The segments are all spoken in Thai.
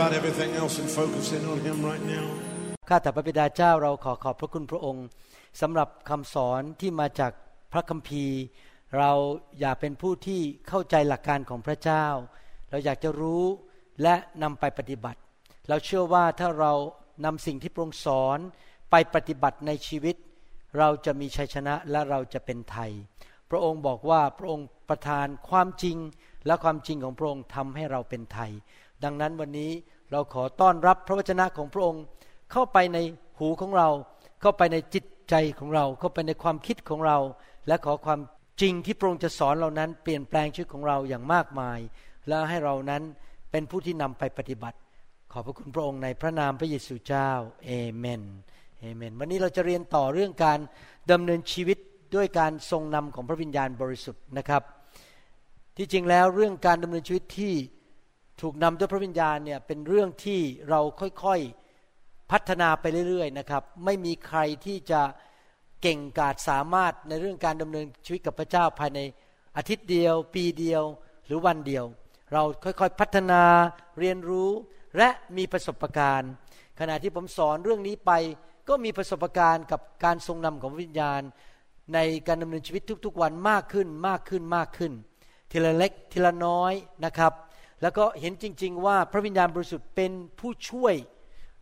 about everything else and focus in on Him right now. ข้าแต่พระบิดาเจ้าเราขอขอบพระคุณพระองค์สำหรับคำสอนที่มาจากพระคัมภีร์ เราอยากเป็นผู้ที่เข้าใจหลักการของพระเจ้า เราอยากจะรู้และนำไปปฏิบัติ เราเชื่อว่าถ้าเรานำสิ่งที่พระองค์สอนไปปฏิบัติในชีวิต เราจะมีชัยชนะและเราจะเป็นไทย พระองค์บอกว่าพระองค์ประทานความจริงและความจริงของพระองค์ทำให้เราเป็นไทย ดังนั้นวันนี้เราขอต้อนรับพระวจนะของพระองค์เข้าไปในหูของเรา เข้าไปในจิตใจของเรา เข้าไปในความคิดของเรา และขอความจริงที่พระองค์จะสอนเรานั้นเปลี่ยนแปลงชีวิตของเราอย่างมากมาย และให้เรานั้นเป็นผู้ที่นำไปปฏิบัติ ขอบพระคุณพระองค์ในพระนามพระเยซูเจ้าเอเมนเอเมน วันนี้เราจะเรียนต่อเรื่องการดำเนินชีวิตด้วยการทรงนำของพระวิญญาณบริสุทธิ์นะครับ ที่จริงแล้วเรื่องการดำเนินชีวิตที่ ถูกนำด้วยพระวิญญาณเนี่ยเป็นเรื่องที่เราค่อยๆพัฒนาไปเรื่อยๆนะครับ ไม่มีใครที่จะเก่งกาจสามารถในเรื่องการดำเนินชีวิตกับพระเจ้าภายในอาทิตย์เดียว ปีเดียวหรือวันเดียว เราค่อยๆพัฒนาเรียนรู้และมีประสบการณ์ ขณะที่ผมสอนเรื่องนี้ไปก็มีประสบการณ์กับการทรงนำของวิญญาณ ในการดำเนินชีวิตทุกๆวันมากขึ้นมากขึ้นมากขึ้น ทีละเล็กทีละน้อยนะครับ แล้วก็เห็นจริง ๆ ว่าพระวิญญาณบริสุทธิ์เป็นผู้ช่วย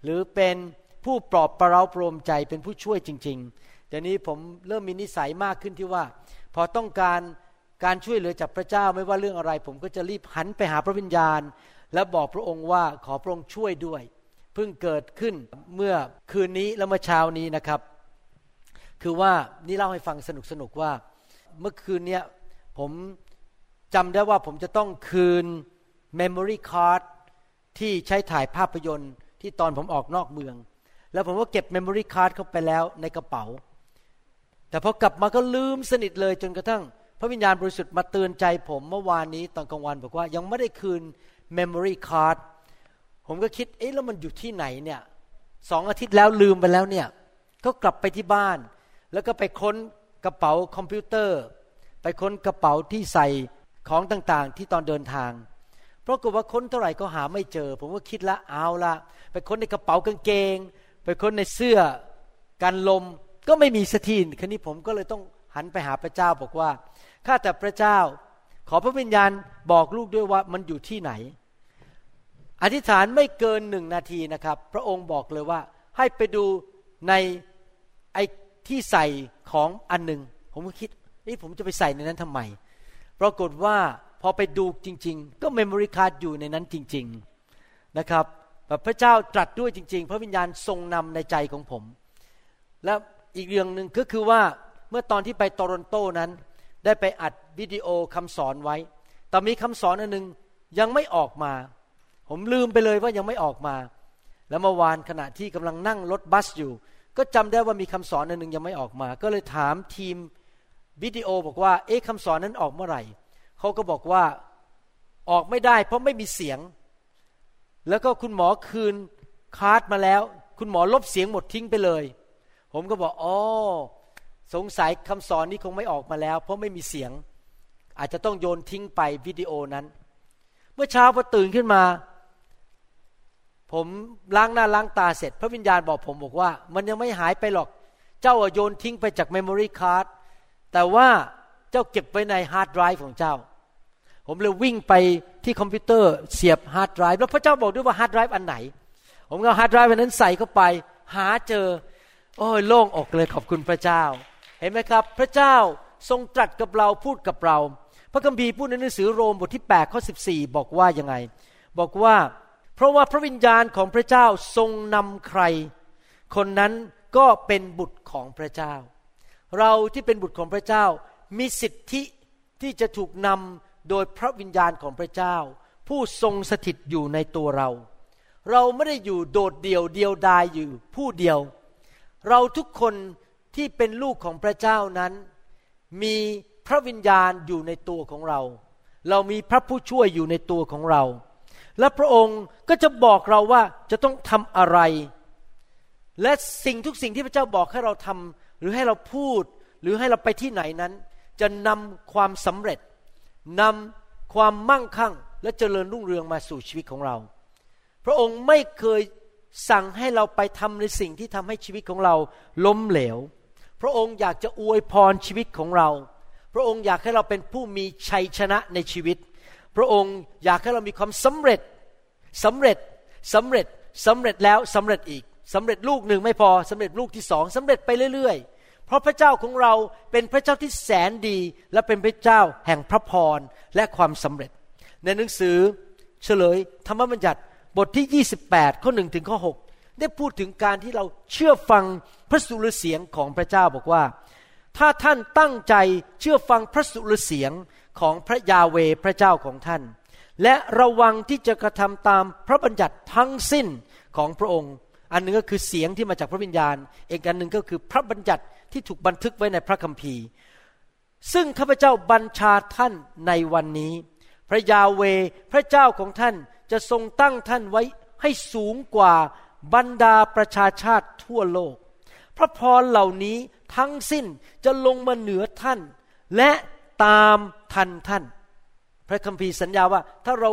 หรือเป็นผู้ปลอบประเราโปรมใจเป็นผู้ช่วยจริงๆเดี๋ยวนี้ผมเริ่มมีนิสัยมากขึ้นที่ว่า พอต้องการการช่วยเหลือจากพระเจ้าไม่ว่าเรื่องอะไร ผมก็จะรีบหันไปหาพระวิญญาณ และบอกพระองค์ว่าขอพระองค์ช่วยด้วย เพิ่งเกิดขึ้นเมื่อคืนนี้และเมื่อเช้านี้นะครับ คือว่านี่เล่าให้ฟังสนุกสนุกว่า เมื่อคืนเนี้ยผมจำได้ว่าผมจะต้องคืน memory card ที่ใช้ถ่ายภาพยนตร์ที่ตอนผมออกนอกเมือง แล้วผมก็เก็บ memory card เข้าไปแล้วในกระเป๋า แต่พอกลับมาก็ลืมสนิทเลยจนกระทั่ง พระวิญญาณบริสุทธิ์มาเตือนใจผมเมื่อวานนี้ตอนกลางวันบอกว่ายังไม่ได้คืน memory card ผมก็คิดเอ๊ะแล้วมันอยู่ที่ไหนเนี่ยสองอาทิตย์แล้วลืมไปแล้วเนี่ยก็กลับไปที่บ้าน แล้วก็ไปค้นกระเป๋าคอมพิวเตอร์ ไปค้นกระเป๋าที่ใส่ของต่างๆ ที่ตอนเดินทาง เพราะกว่าค้นเท่าไหร่ก็หาไม่เจอ ผมก็คิดละเอาละไปค้นในกระเป๋ากางเกง ไปค้นในเสื้อกันลมก็ไม่มีสักทีคันนี้ผมก็เลยต้องหันไปหาพระเจ้าบอกว่าข้าแต่พระเจ้า ขอพระวิญญาณบอกลูกด้วยว่ามันอยู่ที่ไหน อธิษฐานไม่เกินหนึ่งนาทีนะครับ พระองค์บอกเลยว่า ให้ไปดูในไอ้ที่ใส่ของอันหนึ่งผมก็คิดนี่ผมจะไปใส่ในนั้นทำไมปรากฏว่า พอไปดูจริง ๆ ก็ memory card อยู่ในนั้นจริง ๆนะครับแบบพระเจ้าตรัสด้วยจริง ๆ พระวิญญาณทรงนำในใจของผม และอีกเรื่องหนึ่งก็คือว่าเมื่อตอนที่ไปโตรอนโตนั้น ได้ไปอัดวิดีโอคำสอนไว้ แต่มีคำสอนอันหนึ่งยังไม่ออกมา ผมลืมไปเลยว่ายังไม่ออกมา แล้วเมื่อวานขณะที่กำลังนั่งรถบัสอยู่ ก็จำได้ว่ามีคำสอนอันหนึ่งยังไม่ออกมา ก็เลยถามทีมวิดีโอบอกว่า เอ๊ะคำสอนนั้นออกเมื่อไหร่ เขาก็บอกว่าออกไม่ได้ เพราะไม่มีเสียง แล้วก็คุณหมอคืน card มาแล้ว คุณหมอลบเสียงหมดทิ้งไปเลย ผมก็บอกอ๋อสงสัยคำสอนนี้คงไม่ออกมาแล้ว เพราะไม่มีเสียง อาจจะต้องโยนทิ้งไปวิดีโอนั้น เมื่อเช้าพอตื่นขึ้นมา ผมล้างหน้าล้างตาเสร็จ พระวิญญาณบอกผมบอกว่า มันยังไม่หายไปหรอก เจ้าโยนทิ้งไปจาก memory card แต่ว่า เจ้าเก็บไว้ในฮาร์ดไดรฟ์ของเจ้า ผมเลยวิ่งไปที่คอมพิวเตอร์เสียบฮาร์ดไดรฟ์แล้วพระเจ้าบอกด้วยว่าฮาร์ดไดรฟ์อันไหน ผมก็ฮาร์ดไดรฟ์อันนั้นใส่เข้าไป หาเจอ โอ้ยโล่งอกเลยขอบคุณพระเจ้า เห็นไหมครับ พระเจ้าทรงตรัสกับเราพูดกับเรา พระคัมภีร์พูดในหนังสือโรมบทที่8ข้อ14 บอกว่ายังไง บอกว่า เพราะว่าพระวิญญาณของพระเจ้าทรงนำใคร คนนั้นก็เป็นบุตรของพระเจ้า เราที่เป็นบุตรของพระเจ้า มีสิทธิที่จะถูกนำโดยพระวิญญาณของพระเจ้า ผู้ทรงสถิตอยู่ในตัวเรา เราไม่ได้อยู่โดดเดี่ยวเดียวดายอยู่ผู้เดียว เราทุกคนที่เป็นลูกของพระเจ้านั้น มีพระวิญญาณอยู่ในตัวของเรา เรามีพระผู้ช่วยอยู่ในตัวของเรา และพระองค์ก็จะบอกเราว่าจะต้องทำอะไร และสิ่งทุกสิ่งที่พระเจ้าบอกให้เราทำหรือให้เราพูดหรือให้เราไปที่ไหนนั้น จะนำความสำเร็จนำความมั่งคั่ง และเจริญรุ่งเรืองมาสู่ชีวิตของเรา พระองค์ไม่เคยสั่งให้เราไปทำในสิ่งที่ทำให้ชีวิตของเราล้มเหลว พระองค์อยากจะอวยพรชีวิตของเรา พระองค์อยากให้เราเป็นผู้มีชัยชนะในชีวิต พระองค์อยากให้เรามีความสำเร็จสำเร็จสำเร็จสำเร็จแล้วสำเร็จอีกสำเร็จลูกหนึ่งไม่พอสำเร็จลูกที่สองสำเร็จไปเรื่อยๆ เพราะพระเจ้าของเราเป็นพระเจ้าที่แสนดี และเป็นพระเจ้าแห่งพระพรและความสำเร็จ ในหนังสือเฉลยธรรมบัญญัติบทที่ 28 ข้อหนึ่งถึงข้อ 6 ได้พูดถึงการที่เราเชื่อฟังพระสุรเสียงของพระเจ้าบอกว่า ถ้าท่านตั้งใจเชื่อฟังพระสุรเสียงของพระยาเวพระเจ้าของท่าน และระวังที่จะกระทำตามพระบัญญัติทั้งสิ้นของพระองค์ อันหนึ่งก็คือเสียงที่มาจากพระวิญญาณ อีกอันหนึ่งก็คือพระบัญญัติที่ถูกบันทึกไว้ในพระคัมภีร์ ซึ่งข้าพเจ้าบัญชาท่านในวันนี้ พระยาเวพระเจ้าของท่านจะทรงตั้งท่านไว้ให้สูงกว่าบรรดาประชาชาติทั่วโลก พระพรเหล่านี้ทั้งสิ้นจะลงมาเหนือท่าน และตามทันท่าน พระคัมภีร์สัญญาว่าถ้าเรา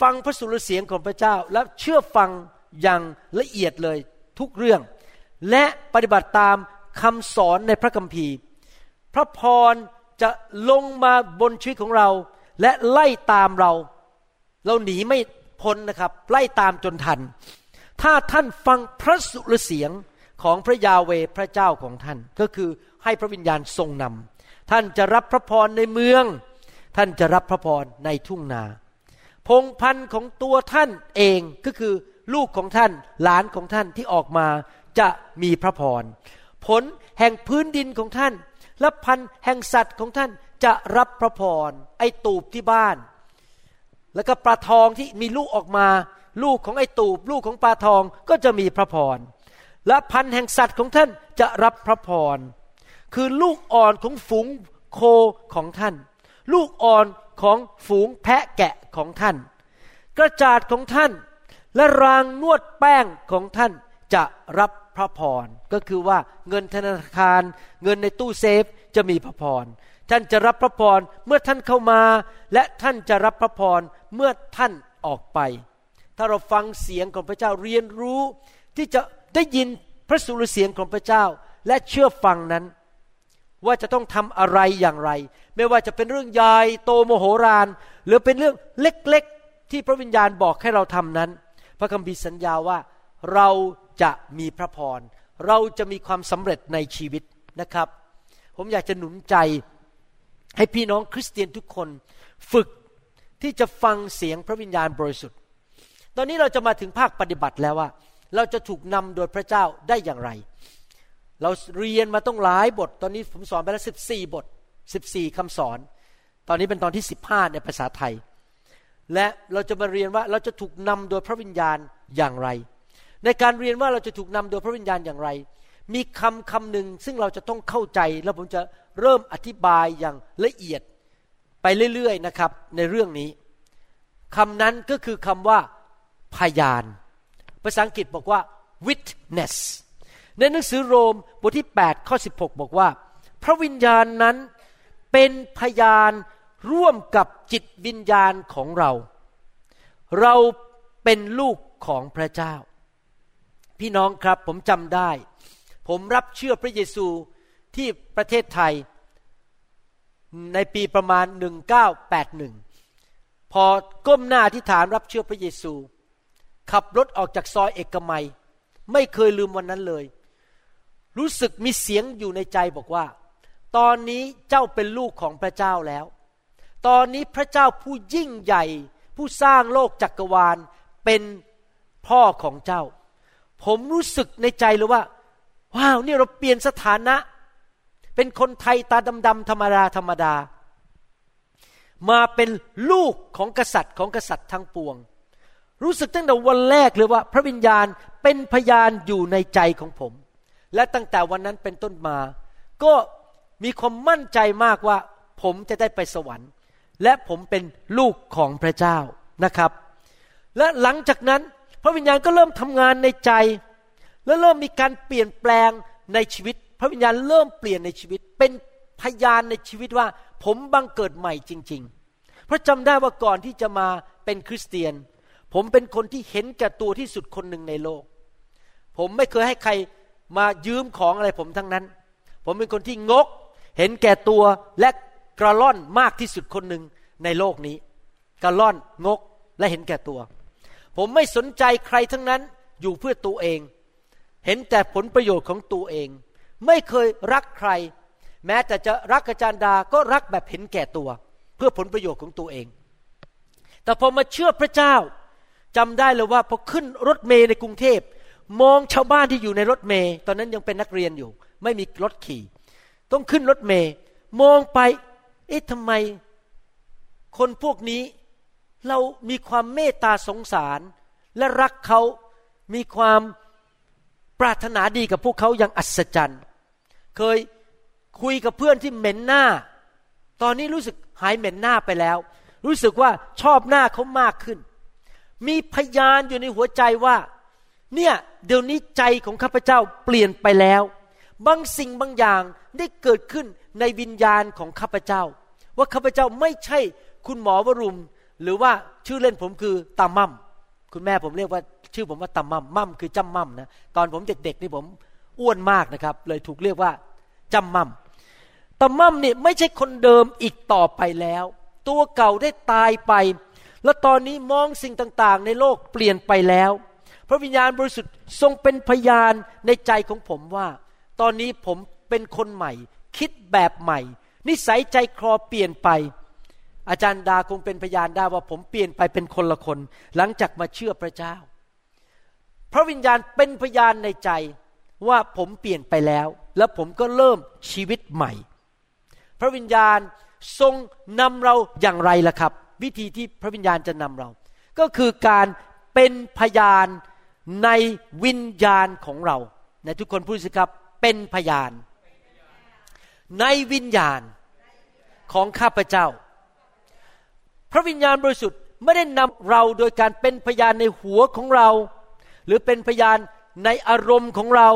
ฟังพระสุรเสียงของพระเจ้าและเชื่อฟัง อย่างละเอียดเลยทุกเรื่อง และปฏิบัติตามคำสอนในพระคัมภีร์ พระพรจะลงมาบนชีวิตของเรา และไล่ตามเรา เราหนีไม่พ้นนะครับ ไล่ตามจนทัน ถ้าท่านฟังพระสุรเสียงของพระยาเวพระเจ้าของท่าน ก็คือให้พระวิญญาณทรงนำท่านจะรับพระพรในเมือง ท่านจะรับพระพรในทุ่งนา พงพันธ์ของตัวท่านเองก็คือ ลูกของท่านหลานของท่านที่ออกมาจะมีพระพร ผลแห่งพื้นดินของท่าน และพันแห่งสัตว์ของท่านจะรับพระพร ไอตูบที่บ้าน แล้วก็ปลาทองที่มีลูกออกมา ลูกของไอ้ตูบ ลูกของปลาทองก็จะมีพระพร และพันแห่งสัตว์ของท่านจะรับพระพร คือลูกอ่อนของฝูงโคของท่าน ลูกอ่อนของฝูงแพะแกะของท่าน กระจาดของท่าน และรางนวดแป้งของท่านจะรับพระพรก็คือว่าเงินธนาคาร เงินในตู้เซฟจะมีพระพรท่านจะรับพระพรเมื่อท่านเข้ามา และท่านจะรับพระพรเมื่อท่านออกไป ถ้าเราฟังเสียงของพระเจ้าเรียนรู้ ที่จะได้ยินพระสุรเสียงของพระเจ้าและเชื่อฟังนั้น ว่าจะต้องทำอะไรอย่างไร ไม่ว่าจะเป็นเรื่องใหญ่โตโมโหรานหรือเป็นเรื่องเล็กๆ ที่พระวิญญาณบอกให้เราทำนั้น พระคัมภีร์สัญญาว่าเราจะมีพระพร เราจะมีความสำเร็จในชีวิตนะครับ ผมอยากจะหนุนใจให้พี่น้องคริสเตียนทุกคน ฝึกที่จะฟังเสียงพระวิญญาณบริสุทธิ์ ตอนนี้เราจะมาถึงภาคปฏิบัติแล้วว่า เราจะถูกนำโดยพระเจ้าได้อย่างไร เราเรียนมาต้องหลายบท ตอนนี้ผมสอนไปแล้วสิบสี่บทสิบสี่คำสอน ตอนนี้เป็นตอนที่สิบห้าในภาษาไทย และเราจะมาเรียนว่าเราจะถูกนำโดยพระวิญญาณอย่างไร ในการเรียนว่าเราจะถูกนำโดยพระวิญญาณอย่างไร มีคำคำหนึ่งซึ่งเราจะต้องเข้าใจ แล้วผมจะเริ่มอธิบายอย่างละเอียดไปเรื่อยๆนะครับ ในเรื่องนี้คำนั้นก็คือคำว่าพยาน ภาษาอังกฤษบอกว่า witness ในหนังสือโรมบทที่ 8 ข้อ 16 บอกว่า พระวิญญาณนั้นเป็นพยาน ร่วมกับจิตวิญญาณของเรา เราเป็นลูกของพระเจ้า พี่น้องครับผมจำได้ ผมรับเชื่อพระเยซูที่ประเทศไทยในปีประมาณ 1981 พอก้มหน้าที่ฐานรับเชื่อพระเยซู ขับรถออกจากซอยเอกมัย ไม่เคยลืมวันนั้นเลย รู้สึกมีเสียงอยู่ในใจบอกว่า ตอนนี้เจ้าเป็นลูกของพระเจ้าแล้ว ตอนนี้พระเจ้าผู้ยิ่งใหญ่ ผู้สร้างโลกจักรวาลเป็นพ่อของเจ้า ผมรู้สึกในใจเลยว่า ว้าวนี่เราเปลี่ยนสถานะ เป็นคนไทยตาดำๆธรรมดาธรรมดา มาเป็นลูกของกษัตริย์ของกษัตริย์ทั้งปวง รู้สึกตั้งแต่วันแรกเลยว่า พระวิญญาณเป็นพยานอยู่ในใจของผม และตั้งแต่วันนั้นเป็นต้นมา ก็มีความมั่นใจมากว่า ผมจะได้ไปสวรรค์ และผมเป็นลูกของพระเจ้านะครับ และหลังจากนั้นพระวิญญาณก็เริ่มทำงานในใจ และเริ่มมีการเปลี่ยนแปลงในชีวิต พระวิญญาณเริ่มเปลี่ยนในชีวิต เป็นพยานในชีวิตว่า ผมบังเกิดใหม่จริง ๆ เพราะจำได้ว่าก่อนที่จะมาเป็นคริสเตียน ผมเป็นคนที่เห็นแก่ตัวที่สุดคนหนึ่งในโลก ผมไม่เคยให้ใครมายืมของอะไรผมทั้งนั้น ผมเป็นคนที่งก เห็นแก่ตัวและ กระล่อนมากที่สุดคนหนึ่งในโลกนี้ กระล่อนงกและเห็นแก่ตัว ผมไม่สนใจใครทั้งนั้นอยู่เพื่อตัวเอง เห็นแต่ผลประโยชน์ของตัวเอง ไม่เคยรักใคร แม้แต่จะรักอาจารย์ดาก็รักแบบเห็นแก่ตัว เพื่อผลประโยชน์ของตัวเอง แต่พอมาเชื่อพระเจ้าจำได้เลยว่าพอขึ้นรถเมย์ในกรุงเทพมองชาวบ้านที่อยู่ในรถเมย์ตอนนั้นยังเป็นนักเรียนอยู่ ไม่มีรถขี่ ต้องขึ้นรถเมย์มองไป เอ๊ะทำไมคนพวกนี้เรามีความเมตตาสงสาร และรักเขามีความปรารถนาดีกับพวกเขาอย่างอัศจรรย์ เคยคุยกับเพื่อนที่เหม็นหน้า ตอนนี้รู้สึกหายเหม็นหน้าไปแล้ว รู้สึกว่าชอบหน้าเขามากขึ้น มีพยานอยู่ในหัวใจว่า เนี่ยเดี๋ยวนี้ใจของข้าพเจ้าเปลี่ยนไปแล้ว บางสิ่งบางอย่างได้เกิดขึ้น ในวิญญาณของข้าพเจ้า ว่าข้าพเจ้าไม่ใช่คุณหมอวรุม หรือว่าชื่อเล่นผมคือตามั่มคุณแม่ผมเรียกว่าชื่อผมว่าตามั่มมั่มคือจำมั่มนะตอนผมเด็กๆนี่ผมอ้วนมากนะครับ เลยถูกเรียกว่าจำมั่มตามั่มนี่ไม่ใช่คนเดิมอีกต่อไปแล้ว ตัวเก่าได้ตายไป แล้วตอนนี้มองสิ่งต่างๆ ในโลกเปลี่ยนไปแล้ว พระวิญญาณบริสุทธิ์ทรงเป็นพยานในใจของผมว่า ตอนนี้ผมเป็นคนใหม่ คิดแบบใหม่ นิสัยใจคอเปลี่ยนไป อาจารย์ดาคงเป็นพยานได้ว่าผมเปลี่ยนไปเป็นคนละคน หลังจากมาเชื่อพระเจ้า พระวิญญาณเป็นพยานในใจว่าผมเปลี่ยนไปแล้ว แล้วผมก็เริ่มชีวิตใหม่ พระวิญญาณทรงนำเราอย่างไรล่ะครับ วิธีที่พระวิญญาณจะนำเรา ก็คือการเป็นพยานในวิญญาณของเราในทุกคนพูดสิครับเป็นพยาน ในวิญญาณของข้าพเจ้า พระวิญญาณบริสุทธิ์ไม่ได้นำเราโดยการเป็นพยานในหัวของเรา หรือเป็นพยานในอารมณ์ของเรา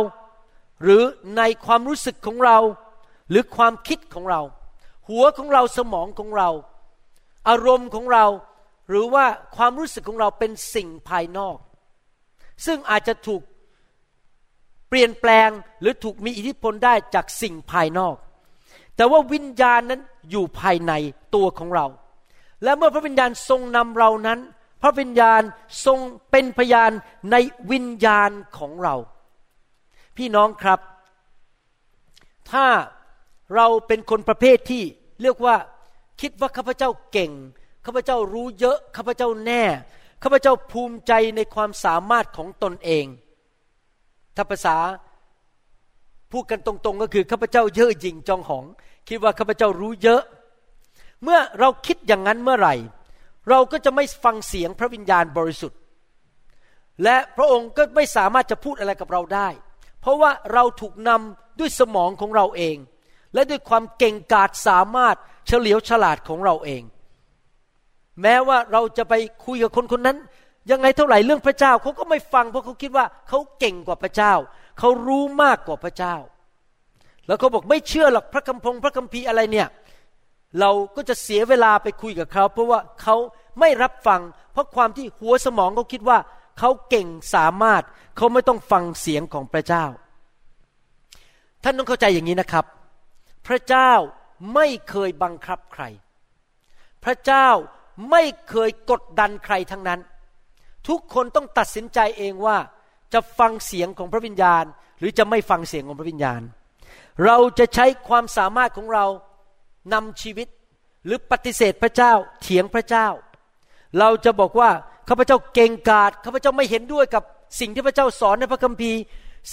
หรือในความรู้สึกของเรา หรือความคิดของเรา หัวของเราสมองของเรา อารมณ์ของเราหรือว่าความรู้สึกของเราเป็นสิ่งภายนอก ซึ่งอาจจะถูกเปลี่ยนแปลงหรือถูกมีอิทธิพลได้จากสิ่งภายนอก แต่ว่าวิญญาณนั้นอยู่ภายในตัวของเรา และเมื่อพระวิญญาณทรงนำเรานั้น พระวิญญาณทรงเป็นพยานในวิญญาณของเรา พี่น้องครับ ถ้าเราเป็นคนประเภทที่เรียกว่าคิดว่าข้าพเจ้าเก่งข้าพเจ้ารู้เยอะข้าพเจ้าแน่ข้าพเจ้าภูมิใจในความสามารถของตนเอง ถ้าภาษาพูดกันตรงๆก็คือข้าพเจ้าเย่อหยิ่งจองหอง คิดว่าข้าพเจ้ารู้เยอะ เมื่อเราคิดอย่างนั้นเมื่อไหร่ เราก็จะไม่ฟังเสียงพระวิญญาณบริสุทธิ์ และพระองค์ก็ไม่สามารถจะพูดอะไรกับเราได้ เพราะว่าเราถูกนำด้วยสมองของเราเอง และด้วยความเก่งกาจสามารถเฉลียวฉลาดของเราเอง แม้ว่าเราจะไปคุยกับคนคนนั้น ยังไงเท่าไหร่เรื่องพระเจ้าเขาก็ไม่ฟังเพราะเขาคิดว่าเขาเก่งกว่าพระเจ้า เขารู้มากกว่าพระเจ้า แล้วเขาบอกไม่เชื่อหรอกพระคัมภงพระคัมภีร์อะไรเนี่ย เราก็จะเสียเวลาไปคุยกับเขา เพราะว่าเขาไม่รับฟัง เพราะความที่หัวสมองเขาคิดว่าเขาเก่งสามารถเขาไม่ต้องฟังเสียงของพระเจ้า ท่านต้องเข้าใจอย่างนี้นะครับ พระเจ้าไม่เคยบังคับใคร พระเจ้าไม่เคยกดดันใครทั้งนั้น ทุกคนต้องตัดสินใจเองว่าจะฟังเสียงของพระวิญญาณ หรือจะไม่ฟังเสียงของพระวิญญาณ เราจะใช้ความสามารถของเรานำชีวิตหรือปฏิเสธพระเจ้าเถียงพระเจ้า เราจะบอกว่าข้าพเจ้าเก่งกาจข้าพเจ้าไม่เห็นด้วยกับสิ่งที่พระเจ้าสอนในพระคัมภีร์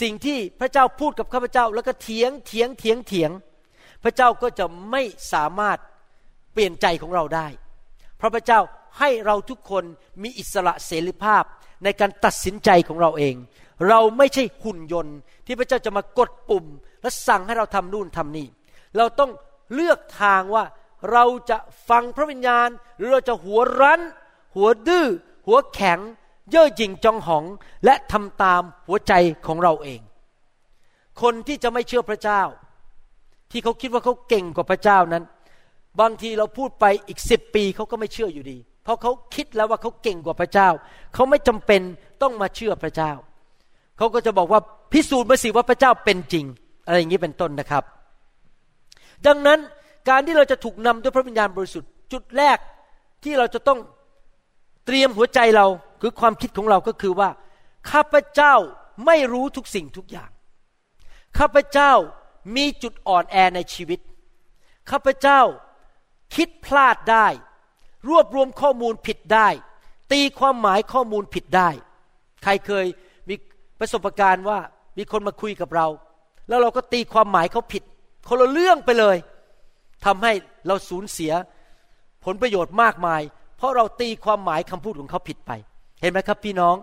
สิ่งที่พระเจ้าพูดกับข้าพเจ้า แล้วก็เถียงเถียงเถียงเถียง พระเจ้าก็จะไม่สามารถเปลี่ยนใจของเราได้ เพราะพระเจ้าให้เราทุกคนมีอิสระเสรีภาพในการตัดสินใจของเราเอง เราไม่ใช่หุ่นยนต์ที่พระเจ้าจะมากดปุ่ม และสั่งให้เราทำนู่นทำนี่ เราต้องเลือกทางว่าเราจะฟังพระวิญญาณ หรือเราจะหัวรั้น หัวดื้อ หัวแข็ง เย่อหยิ่งจองหอง และทำตามหัวใจของเราเอง คนที่จะไม่เชื่อพระเจ้า ที่เขาคิดว่าเขาเก่งกว่าพระเจ้านั้น บางทีเราพูดไปอีกสิบปีเขาก็ไม่เชื่ออยู่ดี เพราะเขาคิดแล้วว่าเขาเก่งกว่าพระเจ้า เขาไม่จำเป็นต้องมาเชื่อพระเจ้า เขาก็จะบอกว่าพิสูจน์มาสิว่าพระเจ้าเป็นจริง อะไรอย่างนี้เป็นต้นนะครับ ดังนั้นการที่เราจะถูกนำด้วยพระวิญญาณบริสุทธิ์จุดแรกที่เราจะต้องเตรียมหัวใจเราคือความคิดของเราก็คือว่า ข้าพเจ้าไม่รู้ทุกสิ่งทุกอย่าง ข้าพเจ้ามีจุดอ่อนแอในชีวิต ข้าพเจ้าคิดพลาดได้ รวบรวมข้อมูลผิดได้ ตีความหมายข้อมูลผิดได้ ใครเคยมีประสบการณ์ว่ามีคนมาคุยกับเรา แล้วเราก็ตีความหมายเขาผิดคนละเรื่องไปเลยทำให้เราสูญเสียผลประโยชน์มากมาย เพราะเราตีความหมายคำพูดของเขาผิดไป เห็นไหมครับพี่น้อง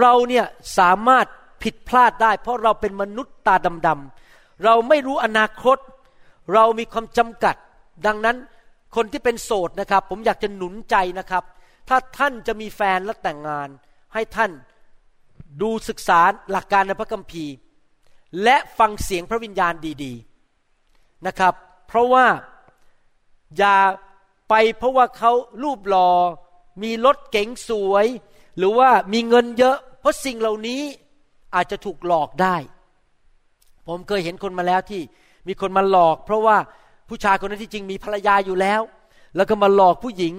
เราเนี่ยสามารถผิดพลาดได้ เพราะเราเป็นมนุษย์ตาดำๆเราไม่รู้อนาคต เรามีความจำกัด ดังนั้นคนที่เป็นโสดนะครับ ผมอยากจะหนุนใจนะครับ ถ้าท่านจะมีแฟนและแต่งงาน ให้ท่านดูศึกษาหลักการในพระคัมภีร์ และฟังเสียงพระวิญญาณดีๆนะครับ เพราะว่าอย่าไปเพราะว่าเขารูปหลอ่อมีรถเก๋งสวย หรือว่ามีเงินเยอะ เพราะสิ่งเหล่านี้อาจจะถูกหลอกได้ ผมเคยเห็นคนมาแล้วที่มีคนมาหลอก เพราะว่าผู้ชายคนนั้นที่จริงมีภรรยาอยู่แล้ว แล้วก็มาหลอกผู้หญิง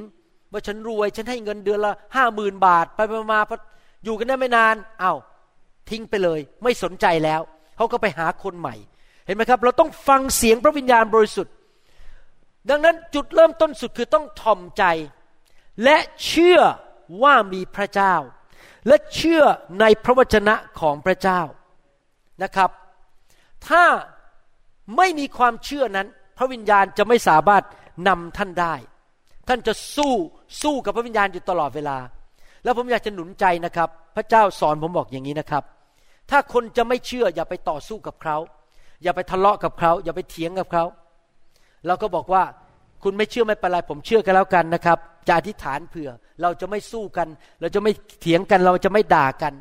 ว่าฉันรวย ฉันให้เงินเดือนละห้าหมื่นบาท ไปมาอยู่กันได้ไม่นานอา้าวทิ้งไปเลย ไม่สนใจแล้ว เขาก็ไปหาคนใหม่ เห็นไหมครับ เราต้องฟังเสียงพระวิญญาณบริสุทธิ์ ดังนั้นจุดเริ่มต้นสุดคือต้องถ่อมใจ และเชื่อว่ามีพระเจ้า และเชื่อในพระวจนะของพระเจ้านะครับ ถ้าไม่มีความเชื่อนั้น พระวิญญาณจะไม่สามารถนำท่านได้ ท่านจะสู้สู้กับพระวิญญาณอยู่ตลอดเวลา แล้วผมอยากจะหนุนใจนะครับ พระเจ้าสอนผมบอกอย่างนี้นะครับ ถ้าคนจะไม่เชื่ออย่าไปต่อสู้กับเขาอย่าไปทะเลาะกับเขาอย่าไปเถียงกับเขาเราก็บอกว่าคุณไม่เชื่อไม่เป็นไรผมเชื่อกันแล้วกันนะครับจะอธิษฐานเผื่อ เราจะไม่สู้กัน เราจะไม่เถียงกัน เราจะไม่ด่ากัน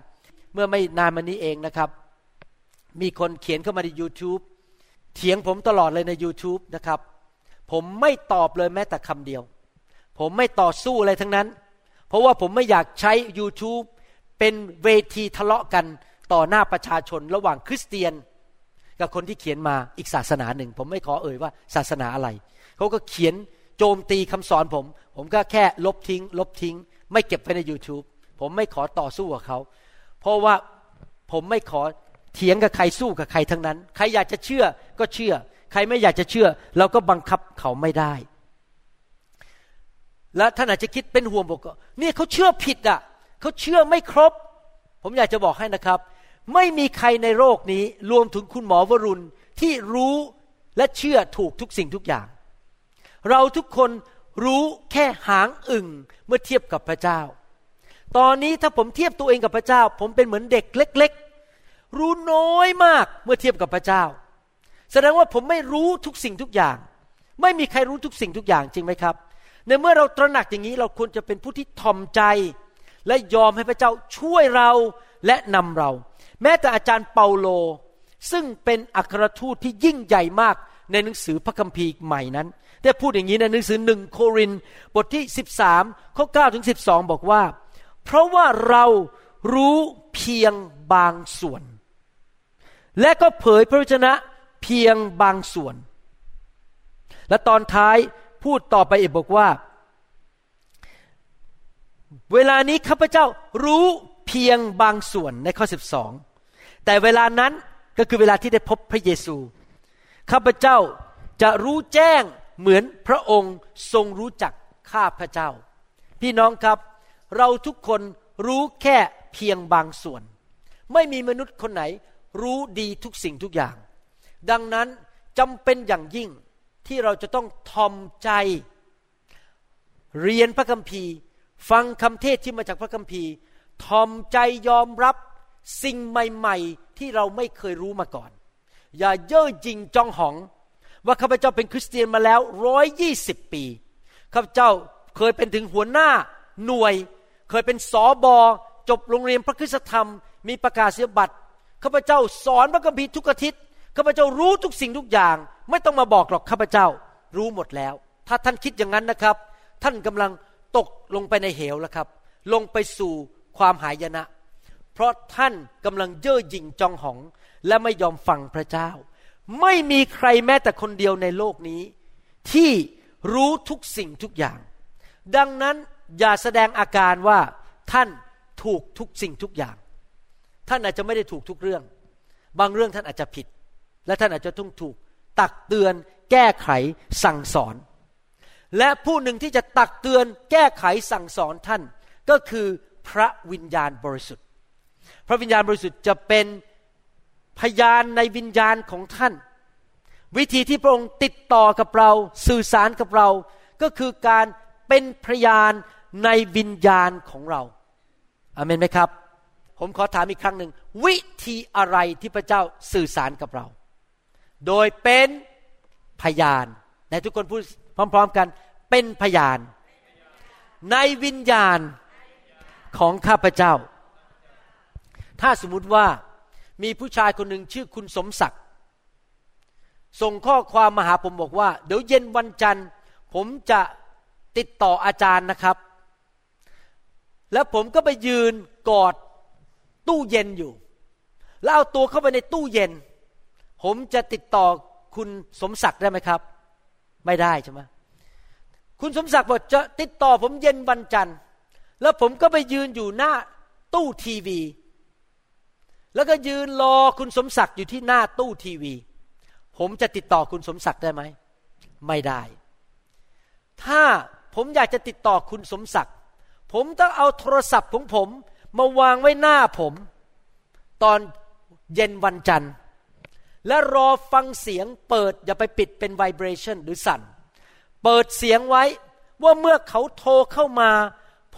เมื่อไม่นานมานี้เองนะครับ มีคนเขียนเข้ามาใน YouTube เถียงผมตลอดเลยใน YouTube นะครับ ผมไม่ตอบเลยแม้แต่คำเดียว ผมไม่ต่อสู้อะไรทั้งนั้น เพราะว่าผมไม่อยากใช้ YouTube เป็นเวทีทะเลาะกัน ต่อหน้าประชาชนระหว่างคริสเตียน กับคนที่เขียนมาอีกศาสนาหนึ่ง ผมไม่ขอเอ่ยว่าศาสนาอะไรเขาก็เขียนโจมตีคำสอนผม ผมก็แค่ลบทิ้ง ลบทิ้ง ไม่เก็บไว้ใน YouTube ผมไม่ขอต่อสู้กับเขา เพราะว่าผมไม่ขอเถียงกับใครสู้กับใครทั้งนั้น ใครอยากจะเชื่อก็เชื่อ ใครไม่อยากจะเชื่อ เราก็บังคับเขาไม่ได้ และท่านอาจจะคิดเป็นห่วงบอกเนี่ยเขาเชื่อผิดอะเขาเชื่อไม่ครบ ผมอยากจะบอกให้นะครับ ไม่มีใครในโลกนี้รวมถึงคุณหมอวรุณที่รู้และเชื่อถูกทุกสิ่งทุกอย่าง เราทุกคนรู้แค่หางอึ่งเมื่อเทียบกับพระเจ้า ตอนนี้ถ้าผมเทียบตัวเองกับพระเจ้า ผมเป็นเหมือนเด็กเล็ก ๆ รู้น้อยมากเมื่อเทียบกับพระเจ้า แสดงว่าผมไม่รู้ทุกสิ่งทุกอย่าง ไม่มีใครรู้ทุกสิ่งทุกอย่างจริงไหมครับ ในเมื่อเราตระหนักอย่างนี้เราควรจะเป็นผู้ที่ทอมใจ และยอมให้พระเจ้าช่วยเราและนำเรา แม้แต่อาจารย์เปาโล ซึ่งเป็นอัครทูตที่ยิ่งใหญ่มากในหนังสือพระคัมภีร์ใหม่นั้น ได้พูดอย่างนี้ในหนังสือหนึ่งโครินบทที่ 13ข้อ9ถึง12 บอกว่า เพราะว่าเรารู้เพียงบางส่วน และก็เผยพระวจนะเพียงบางส่วน และตอนท้ายพูดต่อไปอีกบอกว่า เวลานี้ข้าพเจ้ารู้เพียงบางส่วนในข้อ 12 แต่เวลานั้นก็คือเวลาที่ได้พบพระเยซู ข้าพเจ้าจะรู้แจ้งเหมือนพระองค์ทรงรู้จักข้าพเจ้า พี่น้องครับ เราทุกคนรู้แค่เพียงบางส่วน ไม่มีมนุษย์คนไหนรู้ดีทุกสิ่งทุกอย่าง ดังนั้นจำเป็นอย่างยิ่งที่เราจะต้องทอมใจ เรียนพระคัมภีร์ ฟังคำเทศที่มาจากพระคัมภีร์ทอมใจยอมรับ สิ่งใหม่ๆ ที่เราไม่เคยรู้มาก่อน อย่าเย่อหยิ่งจองหอง ว่าข้าพเจ้าเป็นคริสเตียนมาแล้วร้อยยี่สิบปีข้าพเจ้าเคยเป็นถึงหัวหน้าหน่วย เคยเป็นสอบอจบโรงเรียนพระคุณธรรม มีประกาศเสียบัตรข้าพเจ้าสอนพระคัมภีร์ทุกอาทิตย์ข้าพเจ้ารู้ทุกสิ่งทุกอย่าง ไม่ต้องมาบอกหรอกข้าพเจ้ารู้หมดแล้ว ถ้าท่านคิดอย่างนั้นนะครับ ท่านกำลังตกลงไปในเหวแล้วครับ ลงไปสู่ความหายนะ เพราะท่านกำลังเย่อหยิ่งจองหอง และไม่ยอมฟังพระเจ้า ไม่มีใครแม้แต่คนเดียวในโลกนี้ ที่รู้ทุกสิ่งทุกอย่าง ดังนั้นอย่าแสดงอาการว่าท่านถูกทุกสิ่งทุกอย่าง ท่านอาจจะไม่ได้ถูกทุกเรื่อง บางเรื่องท่านอาจจะผิด และท่านอาจจะต้องถูก ตักเตือนแก้ไขสั่งสอน และผู้หนึ่งที่จะตักเตือนแก้ไขสั่งสอนท่าน ก็คือพระวิญญาณบริสุทธิ์ พระวิญญาณบริสุทธิ์จะเป็นพยานในวิญญาณของท่าน วิธีที่พระองค์ติดต่อกับเราสื่อสารกับเรา ก็คือการเป็นพยานในวิญญาณของเราอเมนไหมครับ ผมขอถามอีกครั้งหนึ่งวิธีอะไรที่พระเจ้าสื่อสารกับเรา โดยเป็นพยานในทุกคนพูดพร้อม ๆกันเป็นพยาน ในวิญญาณของข้าพเจ้า ถ้าสมมุติว่ามีผู้ชายคนหนึ่งชื่อคุณสมศักดิ์ส่งข้อความมาหาผมบอกว่า เดี๋ยวเย็นวันจันทร์ ผมจะติดต่ออาจารย์นะครับ แล้วผมก็ไปยืนกอดตู้เย็นอยู่ แล้วเอาตัวเข้าไปในตู้เย็น ผมจะติดต่อคุณสมศักดิ์ได้ไหมครับ ไม่ได้ใช่ไหมคุณสมศักดิ์บอกจะติดต่อผมเย็นวันจันทร์ แล้วผมก็ไปยืนอยู่หน้าตู้ทีวี แล้วก็ยืนรอคุณสมศักดิ์อยู่ที่หน้าตู้ทีวี ผมจะติดต่อคุณสมศักดิ์ได้ไหม ไม่ได้ ถ้าผมอยากจะติดต่อคุณสมศักดิ์ ผมต้องเอาโทรศัพท์ของผมมาวางไว้หน้าผม ตอนเย็นวันจันทร์ และรอฟังเสียงเปิดอย่าไปปิดเป็นไวเบรชันหรือสั่น เปิดเสียงไว้ว่าเมื่อเขาโทรเข้ามา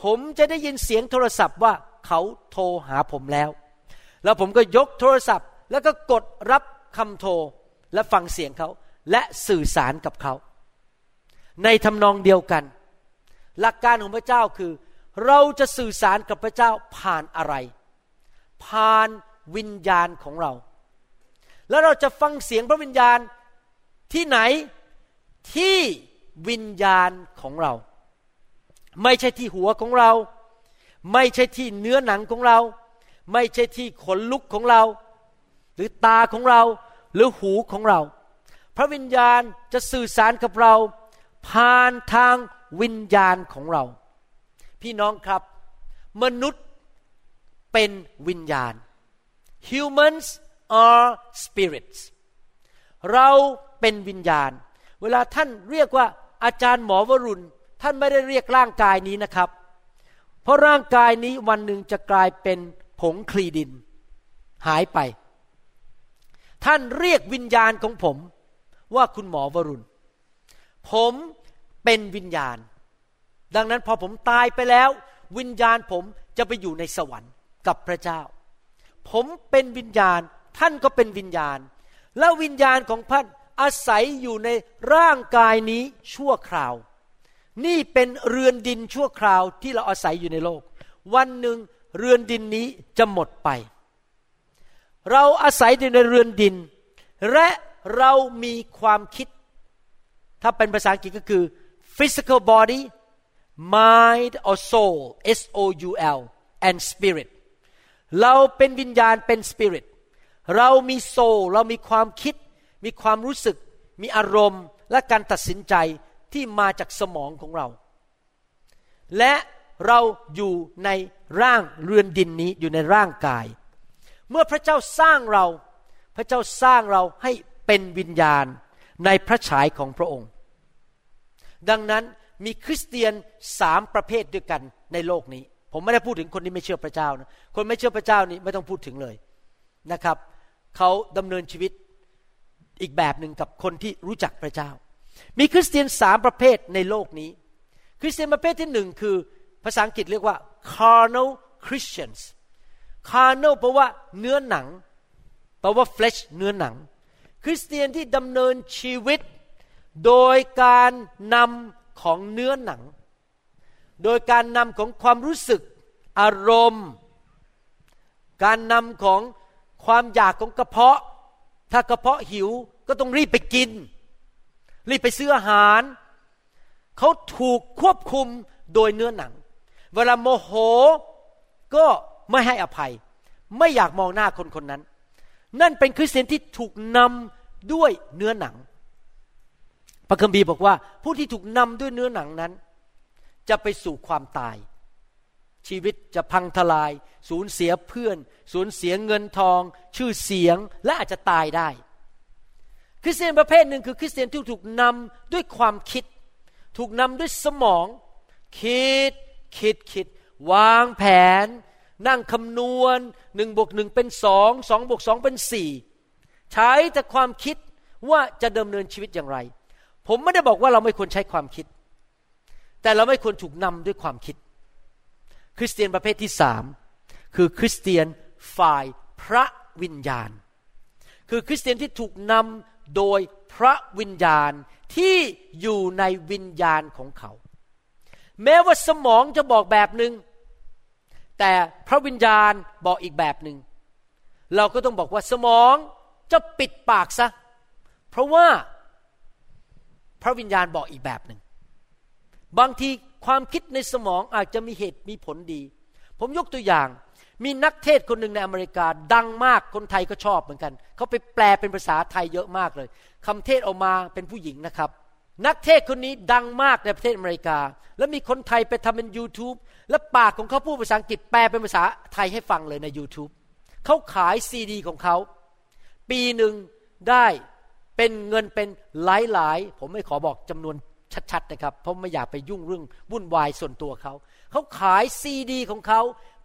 ผมจะได้ยินเสียงโทรศัพท์ว่าเขาโทรหาผมแล้ว แล้วผมก็ยกโทรศัพท์ แล้วก็กดรับคำโทรและฟังเสียงเขา และสื่อสารกับเขา ในทำนองเดียวกัน หลักการของพระเจ้าคือ เราจะสื่อสารกับพระเจ้าผ่านอะไร ผ่านวิญญาณของเรา แล้วเราจะฟังเสียงพระวิญญาณที่ไหนที่วิญญาณของเรา ไม่ใช่ที่หัวของเรา ไม่ใช่ที่เนื้อหนังของเรา ไม่ใช่ที่ขนลุกของเรา หรือตาของเราหรือหูของเรา พระวิญญาณจะสื่อสารกับเรา ผ่านทางวิญญาณของเรา พี่น้องครับ มนุษย์เป็นวิญญาณ humans are spirits เราเป็นวิญญาณ เวลาท่านเรียกว่าอาจารย์หมอวรุณ ท่านไม่ได้เรียกร่างกายนี้นะครับ เพราะร่างกายนี้วันหนึ่งจะกลายเป็น ผงคลีดิน หายไป ท่านเรียกวิญญาณของผม ว่าคุณหมอวรุณ ผมเป็นวิญญาณ ดังนั้นพอผมตายไปแล้ว วิญญาณผมจะไปอยู่ในสวรรค์กับพระเจ้า ผมเป็นวิญญาณ ท่านก็เป็นวิญญาณ แล้ววิญญาณของท่านอาศัยอยู่ในร่างกายนี้ชั่วคราว นี่เป็นเรือนดินชั่วคราวที่เราอาศัยอยู่ในโลก วันหนึ่ง เรือนดินนี้จะหมดไป เราอาศัยอยู่ในเรือนดิน และเรามีความคิด ถ้าเป็นภาษาอังกฤษก็คือ physical body mind or soul S O U L and spirit เราเป็นวิญญาณเป็น spirit เรามีโซลเรามีความคิด มีความรู้สึก มีอารมณ์และการตัดสินใจที่มาจากสมองของเรา และเราอยู่ใน ร่างเรือนดินนี้อยู่ในร่างกาย เมื่อพระเจ้าสร้างเรา พระเจ้าสร้างเราให้เป็นวิญญาณในพระฉายของพระองค์ ดังนั้นมีคริสเตียนสามประเภทด้วยกันในโลกนี้ ผมไม่ได้พูดถึงคนที่ไม่เชื่อพระเจ้านะคนไม่เชื่อพระเจ้านี่ไม่ต้องพูดถึงเลยนะครับเขาดำเนินชีวิตอีกแบบหนึ่งกับคนที่รู้จักพระเจ้า มีคริสเตียนสามประเภทในโลกนี้ คริสเตียนประเภทที่หนึ่งคือภาษาอังกฤษเรียกว่า carnal Christians carnal แปลว่าเนื้อหนังแปลว่า flesh เนื้อหนัง คริสเตียนที่ดำเนินชีวิต โดยการนำของเนื้อหนัง โดยการนำของความรู้สึกอารมณ์ การนำของความอยากของกระเพาะ ถ้ากระเพาะหิวก็ต้องรีบไปกิน รีบไปซื้ออาหาร เขาถูกควบคุมโดยเนื้อหนัง เวลาโมโหก็ไม่ให้อภัย ไม่อยากมองหน้าคนคนนั้น นั่นเป็นคริสเตียนที่ถูกนำด้วยเนื้อหนัง พระคัมภีร์บอกว่า ผู้ที่ถูกนำด้วยเนื้อหนังนั้น จะไปสู่ความตาย ชีวิตจะพังทลาย สูญเสียเพื่อน สูญเสียเงินทอง ชื่อเสียงและอาจจะตายได้ คริสเตียนประเภทหนึ่งคือคริสเตียนที่ถูกนำด้วยความคิด ถูกนำด้วยสมอง คิด คิดคิดวางแผน นั่งคำนวณหนึ่งบวกหนึ่งเป็นสองสองบวกสองเป็นสี่ใช้แต่ความคิดว่าจะดำเนินชีวิตอย่างไร ผมไม่ได้บอกว่าเราไม่ควรใช้ความคิด แต่เราไม่ควรถูกนำด้วยความคิด คริสเตียนประเภทที่สามคือคริสเตียนฝ่ายพระวิญญาณ คือคริสเตียนที่ถูกนำโดยพระวิญญาณที่อยู่ในวิญญาณของเขา แม้ว่าสมองจะบอกแบบหนึง่งแต่พระวิญญาณบอกอีกแบบหนึง่งเราก็ต้องบอกว่าสมองจะปิดปากซะ เพราะว่าพระวิญญาณบอกอีกแบบหนึง่งบางทีความคิดในสมองอาจจะมีเหตุมีผลดี ผมยกตัวอย่างมีนักเทศคนหนึ่งในอเมริกาดังมากคนไทยก็ชอบเหมือนกัน เขาไปแปลเป็นภาษาไทยเยอะมากเลยคำเทศออกมาเป็นผู้หญิงนะครับ นักเทศคนนี้ดังมากในประเทศอเมริกา แล้วมีคนไทยไปทำเป็น YouTube และปากของเขาพูดภาษาอังกฤษแปลเป็นภาษาไทยให้ฟังเลยใน YouTube เขาขายซีดี ของเขา ปีหนึ่งได้เป็นเงินเป็นหลายๆ ผมไม่ขอบอกจำนวนชัดๆนะครับ เพราะไม่อยากไปยุ่งเรื่องวุ่นวายส่วนตัวเขา เขาขายซีดี ของเขา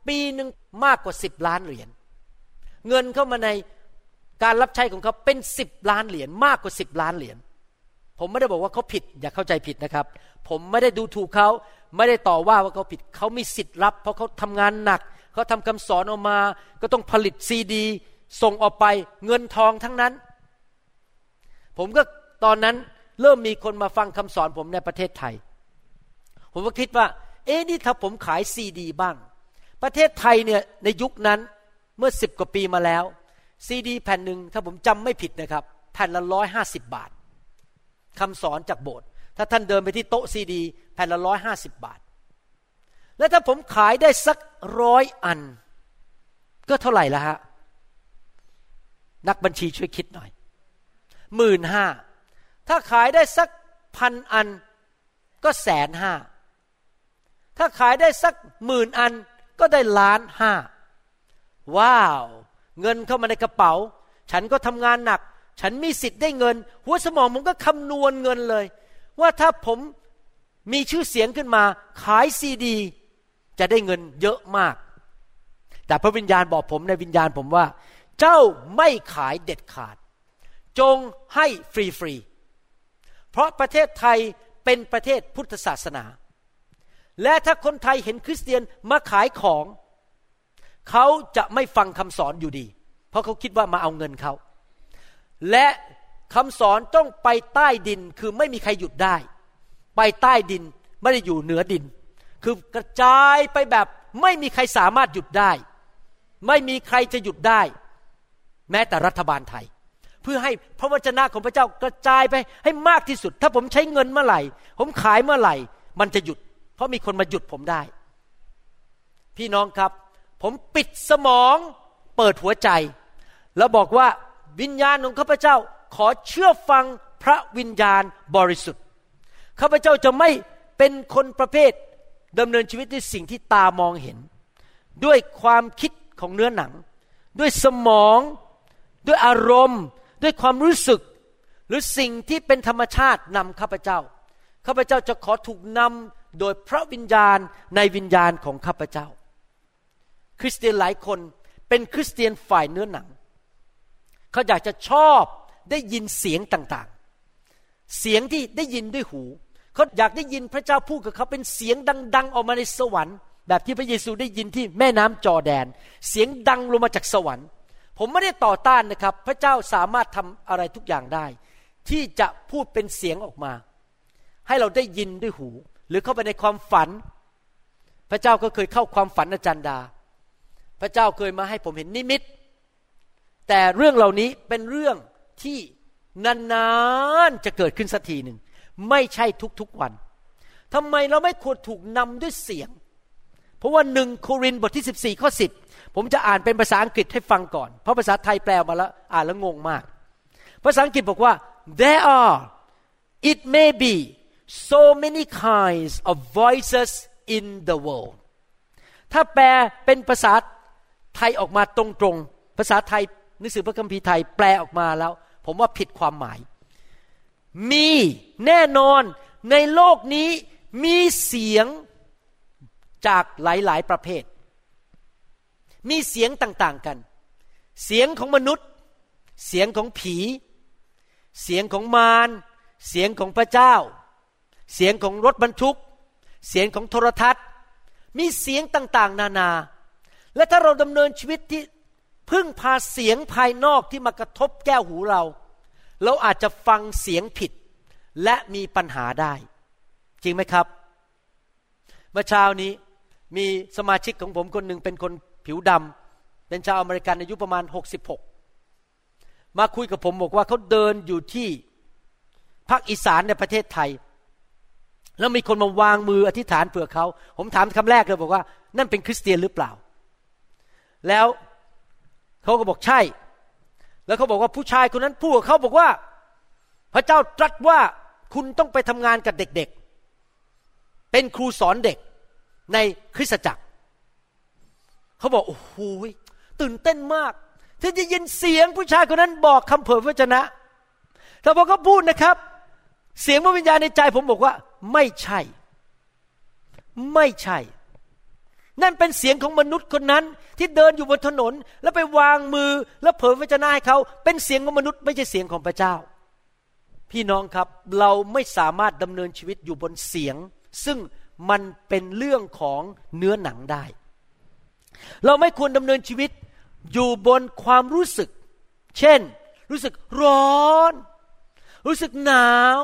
ปีหนึ่งมากกว่าสิบล้านเหรียญ เงินเข้ามาในการรับใช้ของเขาเป็นสิบล้านเหรียญมากกว่าสิบล้านเหรียญ ผมไม่ได้บอกว่าเขาผิดอย่าเข้าใจผิดนะครับ ผมไม่ได้ดูถูกเขาไม่ได้ต่อว่าว่าเขาผิดเขามีสิทธิ์รับ เพราะเขาทำงานหนักเขาทำคำสอนออกมา ก็ต้องผลิตซีดี ส่งออกไปเงินทองทั้งนั้น ผมก็ตอนนั้นเริ่มมีคนมาฟังคำสอนผมในประเทศไทย ผมก็คิดว่า เอ๊ะนี่ถ้าผมขายซีดี บ้าง ประเทศไทยเนี่ยในยุคนั้นเมื่อสิบกว่าปีมาแล้วซีดี แผ่นหนึ่งถ้าผมจำไม่ผิดนะครับ แผ่นละร้อยห้าสิบบาท คำสอนจากโบสถ์ถ้าท่านเดินไปที่โต๊ะซีดี แผ่นละร้อยห้าสิบบาท แล้วถ้าผมขายได้สักร้อยอัน ก็เท่าไหร่ละฮะ นักบัญชีช่วยคิดหน่อยหมื่นห้าถ้าขายได้สักพันอันก็แสนห้าถ้าขายได้สักหมื่นอันก็ได้ล้านห้าว้าว เงินเข้ามาในกระเป๋า ฉันก็ทำงานหนัก ฉันมีสิทธิ์ได้เงิน หัวสมองผมก็คำนวณเงินเลย ว่าถ้าผมมีชื่อเสียงขึ้นมา ขายซีดี จะได้เงินเยอะมาก แต่พระวิญญาณบอกผมในวิญญาณผมว่า เจ้าไม่ขายเด็ดขาด จงให้ฟรีๆเพราะประเทศไทยเป็นประเทศพุทธศาสนา และถ้าคนไทยเห็นคริสเตียนมาขายของ เขาจะไม่ฟังคำสอนอยู่ดี เพราะเขาคิดว่ามาเอาเงินเขา และคำสอนต้องไปใต้ดินคือไม่มีใครหยุดได้ ไปใต้ดินไม่ได้อยู่เหนือดิน คือกระจายไปแบบไม่มีใครสามารถหยุดได้ ไม่มีใครจะหยุดได้ แม้แต่รัฐบาลไทย เพื่อให้พระวจนะของพระเจ้ากระจายไปให้มากที่สุด ถ้าผมใช้เงินเมื่อไหร่ ผมขายเมื่อไหร่ มันจะหยุด เพราะมีคนมาหยุดผมได้ พี่น้องครับ ผมปิดสมองเปิดหัวใจ แล้วบอกว่า วิญญาณของข้าพเจ้าขอเชื่อฟังพระวิญญาณบริสุทธิ์ข้าพเจ้าจะไม่เป็นคนประเภทดำเนินชีวิตด้วยสิ่งที่ตามองเห็น ด้วยความคิดของเนื้อหนัง ด้วยสมอง ด้วยอารมณ์ ด้วยความรู้สึก หรือสิ่งที่เป็นธรรมชาตินำข้าพเจ้าข้าพเจ้าจะขอถูกนำโดยพระวิญญาณในวิญญาณของข้าพเจ้า คริสเตียนหลายคนเป็นคริสเตียนฝ่ายเนื้อหนัง เขาอยากจะชอบได้ยินเสียงต่างๆ เสียงที่ได้ยินด้วยหู เขาอยากได้ยินพระเจ้าพูดกับเขาเป็นเสียงดัง ๆ ออกมาในสวรรค์ แบบที่พระเยซูได้ยินที่แม่น้ำจอแดน เสียงดังลงมาจากสวรรค์ ผมไม่ได้ต่อต้านนะครับ พระเจ้าสามารถทำอะไรทุกอย่างได้ ที่จะพูดเป็นเสียงออกมา ให้เราได้ยินด้วยหู หรือเข้าไปในความฝัน พระเจ้าก็เคยเข้าความฝันอาจารย์ดา พระเจ้าเคยมาให้ผมเห็นนิมิต แต่เรื่องเหล่านี้เป็นเรื่องที่นานๆจะเกิดขึ้นสักทีหนึ่ง ไม่ใช่ทุกๆวันทำไมเราไม่ควรถูกนำด้วยเสียง เพราะว่าหนึ่งโครินบทที่ 14 ข้อ 10 ผมจะอ่านเป็นภาษาอังกฤษให้ฟังก่อน เพราะภาษาไทยแปลมาแล้ว อ่านแล้วงงมาก ภาษาอังกฤษบอกว่า there are it may be so many kinds of voices in the world ถ้าแปลเป็นภาษาไทยออกมาตรงๆ ภาษาไทย หนังสือพระคัมภีร์ไทยแปลออกมาแล้ว ผมว่าผิดความหมาย มีแน่นอนในโลกนี้มีเสียงจากหลาย ๆ ประเภท มีเสียงต่างๆกัน เสียงของมนุษย์ เสียงของผี เสียงของมาร เสียงของพระเจ้า เสียงของรถบรรทุก เสียงของโทรทัศน์ มีเสียงต่างๆ นานา และถ้าเราดำเนินชีวิตที่ พึ่งพาเสียงภายนอกที่มากระทบแก้วหูเรา เราอาจจะฟังเสียงผิดและมีปัญหาได้ จริงไหมครับ เมื่อเช้านี้มีสมาชิกของผมคนหนึ่งเป็นคนผิวดำเป็นชาวอเมริกันอายุประมาณ 66 มาคุยกับผมบอกว่าเขาเดินอยู่ที่ภาคอีสานในประเทศไทย แล้วมีคนมาวางมืออธิษฐานเผื่อเขา ผมถามคำแรกเลยบอกว่า นั่นเป็นคริสเตียนหรือเปล่า แล้ว เขาก็บอกใช่ แล้วเขาบอกว่าผู้ชายคนนั้นพูดกับเขาบอกว่า พระเจ้าตรัสว่าคุณต้องไปทำงานกับเด็กๆ เป็นครูสอนเด็กในคริสตจักร เขาบอกโอ้โหตื่นเต้นมาก ที่จะยินเสียงผู้ชายคนนั้นบอกคำเผยพระชนะ แต่พอเขาพูดนะครับ เสียงพระวิญญาณในใจผมบอกว่า ไม่ใช่ ไม่ใช่ นั่นเป็นเสียงของมนุษย์คนนั้น ที่เดินอยู่บนถนน แล้วไปวางมือแล้วเผยพระชนะให้เขาเป็นเสียงของมนุษย์ไม่ใช่เสียงของพระเจ้า พี่น้องครับเราไม่สามารถดำเนินชีวิตอยู่บนเสียง ซึ่งมันเป็นเรื่องของเนื้อหนังได้ เราไม่ควรดำเนินชีวิตอยู่บนความรู้สึก เช่น รู้สึกร้อน รู้สึกหนาว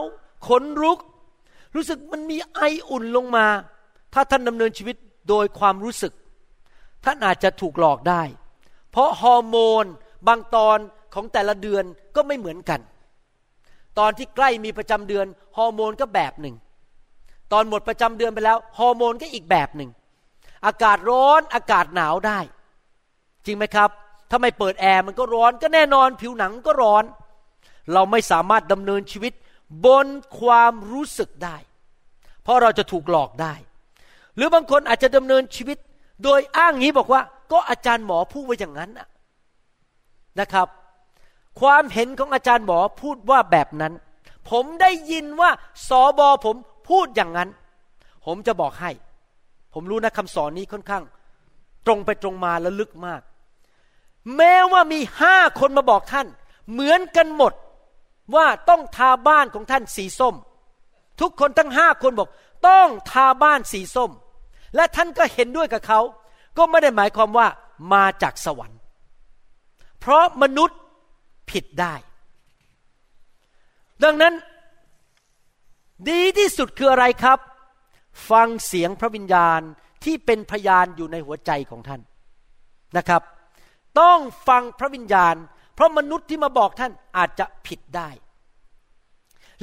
ขนลุก รู้สึกมันมีไออุ่นลงมา ถ้าท่านดำเนินชีวิต โดยความรู้สึก ท่านอาจจะถูกหลอกได้ เพราะฮอร์โมนบางตอนของแต่ละเดือนก็ไม่เหมือนกัน ตอนที่ใกล้มีประจำเดือนฮอร์โมนก็แบบหนึ่ง ตอนหมดประจำเดือนไปแล้วฮอร์โมนก็อีกแบบหนึ่ง อากาศร้อนอากาศหนาวได้ จริงไหมครับ ถ้าไม่เปิดแอร์มันก็ร้อนก็แน่นอนผิวหนังก็ร้อน เราไม่สามารถดำเนินชีวิตบนความรู้สึกได้ เพราะเราจะถูกหลอกได้ หรือบางคนอาจจะดำเนินชีวิต โดยอ้างนี้บอกว่า ก็อาจารย์หมอพูดไว้อย่างนั้นนะครับ ความเห็นของอาจารย์หมอพูดว่าแบบนั้น ผมได้ยินว่าสอบอผมพูดอย่างนั้น ผมจะบอกให้ ผมรู้นะคำสอนนี้ค่อนข้าง ตรงไปตรงมาและลึกมาก แม้ว่ามีห้าคนมาบอกท่าน เหมือนกันหมดว่าต้องทาบ้านของท่านสีส้ม ทุกคนทั้งห้าคนบอก ต้องทาบ้านสีส้ม และท่านก็เห็นด้วยกับเขา ก็ไม่ได้หมายความว่ามาจากสวรรค์ เพราะมนุษย์ผิดได้ ดังนั้น ดีที่สุดคืออะไรครับ ฟังเสียงพระวิญญาณที่เป็นพยานอยู่ในหัวใจของท่านนะครับ ต้องฟังพระวิญญาณ เพราะมนุษย์ที่มาบอกท่านอาจจะผิดได้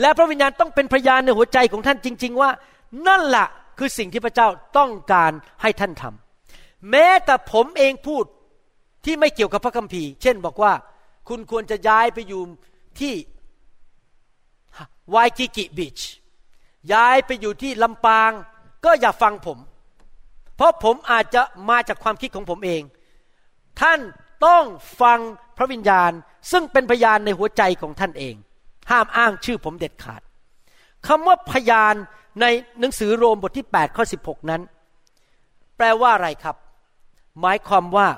และพระวิญญาณต้องเป็นพยานในหัวใจของท่านจริง ๆ ว่า นั่นแหละ คือสิ่งที่พระเจ้าต้องการให้ท่านทำแม้แต่ผมเองพูดที่ไม่เกี่ยวกับพระคัมภีร์ เช่นบอกว่าคุณควรจะย้ายไปอยู่ที่วายกิกิบีชย้ายไปอยู่ที่ลำปาง ก็อย่าฟังผม เพราะผมอาจจะมาจากความคิดของผมเอง ท่านต้องฟังพระวิญญาณซึ่งเป็นพยานในหัวใจของท่านเอง ห้ามอ้างชื่อผมเด็ดขาดคำว่าพยาน ในหนังสือโรมบทที่ 8 ข้อ 16 นั้น แปลว่าอะไรครับ หมายความว่า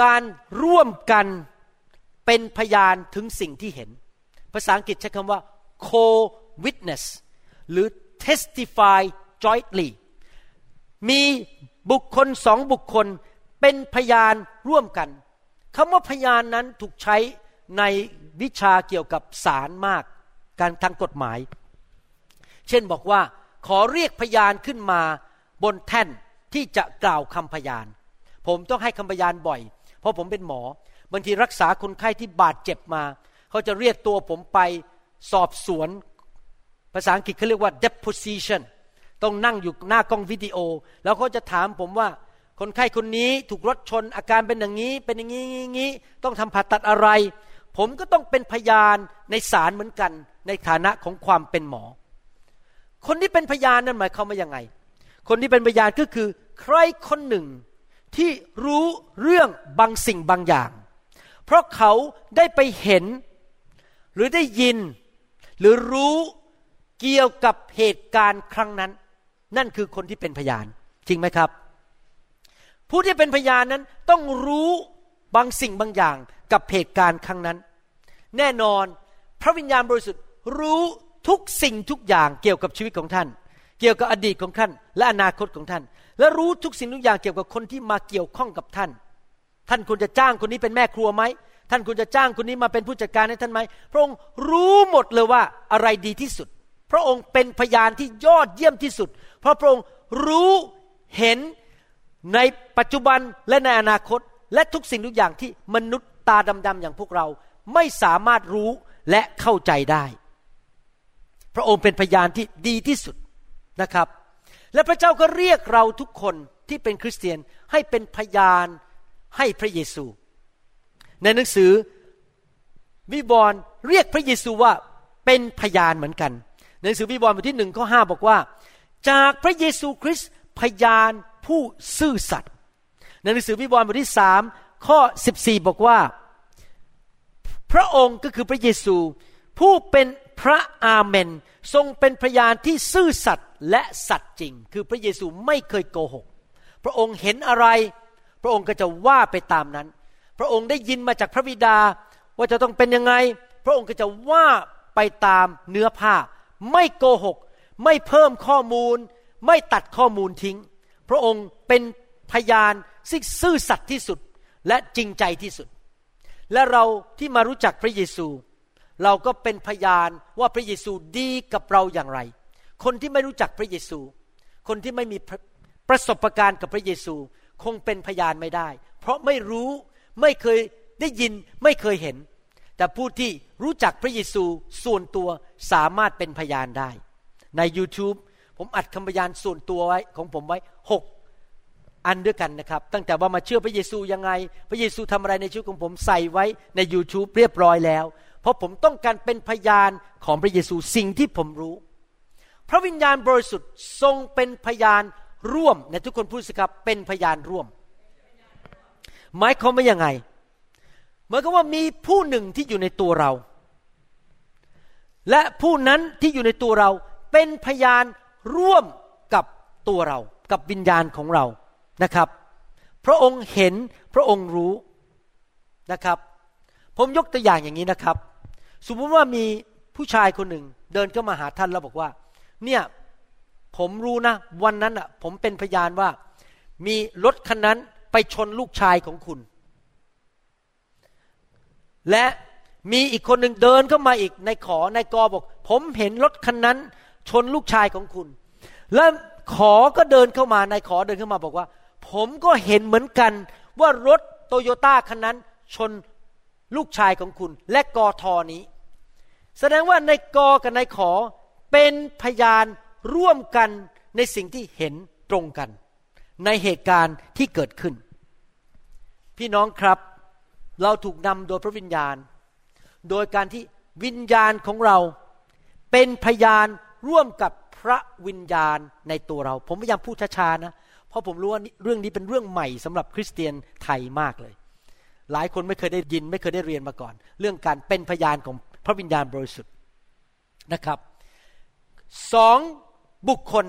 การร่วมกันเป็นพยานถึงสิ่งที่เห็น ภาษาอังกฤษใช้คำว่า co-witness หรือ testify jointly มีบุคคลสองบุคคลเป็นพยานร่วมกันคำว่าพยานนั้นถูกใช้ในวิชาเกี่ยวกับศาลมาก การทางกฎหมาย เช่นบอกว่าขอเรียกพยานขึ้นมาบนแท่นที่จะกล่าวคำพยาน ผมต้องให้คำพยานบ่อย เพราะผมเป็นหมอบางทีรักษาคนไข้ที่บาดเจ็บมา เขาจะเรียกตัวผมไปสอบสวน ภาษาอังกฤษเขาเรียกว่า deposition ต้องนั่งอยู่หน้ากล้องวิดีโอ แล้วเขาจะถามผมว่า คนไข้คนนี้ถูกรถชนอาการเป็นอย่างนี้ เป็นอย่างนี้นี้ต้องทำผ่าตัดอะไร ผมก็ต้องเป็นพยานในศาลเหมือนกัน ในฐานะของความเป็นหมอ คนที่เป็นพยานนั่นหมายความว่ายังไง คนที่เป็นพยานก็คือใครคนหนึ่งที่รู้เรื่องบางสิ่งบางอย่าง เพราะเขาได้ไปเห็น หรือได้ยิน หรือรู้เกี่ยวกับเหตุการณ์ครั้งนั้น นั่นคือคนที่เป็นพยาน จริงไหมครับ ผู้ที่เป็นพยานนั้นต้องรู้บางสิ่งบางอย่างกับเหตุการณ์ครั้งนั้น แน่นอนพระวิญญาณบริสุทธิ์รู้ ทุกสิ่งทุกอย่างเกี่ยวกับชีวิตของท่าน เกี่ยวกับอดีตของท่าน และอนาคตของท่าน และรู้ทุกสิ่งทุกอย่างเกี่ยวกับคนที่มาเกี่ยวข้องกับท่าน ท่านควรจะจ้างคนนี้เป็นแม่ครัวไหมท่านควรจะจ้างคนนี้มาเป็นผู้จัดการให้ท่านไหมพระองค์รู้หมดเลยว่าอะไรดีที่สุด พระองค์เป็นพยานที่ยอดเยี่ยมที่สุด เพราะพระองค์รู้เห็นในปัจจุบันและในอนาคต และทุกสิ่งทุกอย่างที่มนุษย์ตาดำๆอย่างพวกเราไม่สามารถรู้และเข้าใจได้ พระองค์เป็นพยานที่ดีที่สุดนะครับ และพระเจ้าก็เรียกเราทุกคนที่เป็นคริสเตียนให้เป็นพยานให้พระเยซู ในหนังสือวิบรณ์เรียกพระเยซูว่าเป็นพยานเหมือนกัน ในหนังสือวิบรณ์บทที่หนึ่งข้อห้าบอกว่า จากพระเยซูคริสต์พยานผู้ซื่อสัตย์ในหนังสือวิบรณ์บทที่สามข้อสิบสี่บอกว่า พระองค์ก็คือพระเยซู ผู้เป็น พระอาเมน ทรงเป็นพยานที่ซื่อสัตย์และสัตย์จริง คือพระเยซูไม่เคยโกหก พระองค์เห็นอะไร พระองค์ก็จะว่าไปตามนั้น พระองค์ได้ยินมาจากพระบิดา ว่าจะต้องเป็นยังไง พระองค์ก็จะว่าไปตามเนื้อผ้า ไม่โกหก ไม่เพิ่มข้อมูล ไม่ตัดข้อมูลทิ้ง พระองค์เป็นพยานที่งซื่อสัตย์ที่สุดและจริงใจที่สุด และเราที่มารู้จักพระเยซู เราก็เป็นพยานว่าพระเยซูดีกับเราอย่างไร คนที่ไม่รู้จักพระเยซู คนที่ไม่มีประสบการณ์กับพระเยซูคงเป็นพยานไม่ได้ เพราะไม่รู้ไม่เคยได้ยินไม่เคยเห็น แต่ผู้ที่รู้จักพระเยซูส่วนตัวสามารถเป็นพยานได้ ใน YouTube ผมอัดคำพยานส่วนตัวไว้ของผมไว้หกอันด้วยกันนะครับ ตั้งแต่ว่ามาเชื่อพระเยซูยังไง พระเยซูทำอะไรในชีวิตของผมใส่ไว้ใน YouTube เรียบร้อยแล้ว ราะผมต้องการเป็นพยานของพระเยซูสิ่งที่ผมรู้ พระวิญญาณบริสุทธิ์ทรงเป็นพยานร่วมในทุกคนพูดสิครับเป็นพยานร่วม หมายความว่ายังไงหมายความว่ามีผู้หนึ่งที่อยู่ในตัวเรา และผู้นั้นที่อยู่ในตัวเราเป็นพยานร่วมกับตัวเรา กับวิญญาณของเรานะครับ พระองค์เห็นพระองค์รู้นะครับ ผมยกตัวอย่างอย่างนี้นะครับ สมมติว่ามีผู้ชายคนหนึ่งเดินเข้ามาหาท่านแล้วบอกว่า เนี่ยผมรู้นะ วันนั้นอะ ผมเป็นพยานว่า มีรถคันนั้นไปชนลูกชายของคุณ และมีอีกคนหนึ่งเดินเข้ามาอีกในขอในกอบอก ผมเห็นรถคันนั้น ชนลูกชายของคุณ และขอก็เดินเข้ามาในขอเดินเข้ามาบอกว่า ผมก็เห็นเหมือนกันว่ารถโตโยต้าคันนั้น ชน ลูกชายของคุณและกอทอนี้ แสดงว่าในกอกับในขอเป็นพยานร่วมกันในสิ่งที่เห็นตรงกัน ในเหตุการณ์ที่เกิดขึ้น พี่น้องครับเราถูกนำโดยพระวิญญาณ โดยการที่วิญญาณของเราเป็นพยานร่วมกับพระวิญญาณในตัวเรา ผมพยายามพูดช้าๆนะ เพราะผมรู้ว่าเรื่องนี้เป็นเรื่องใหม่สำหรับคริสเตียนไทยมากเลย หลายคนไม่เคยได้ยิน ไม่เคยได้เรียนมาก่อน เรื่องการเป็นพยานของพระวิญญาณบริสุทธิ์นะครับสองบุคคล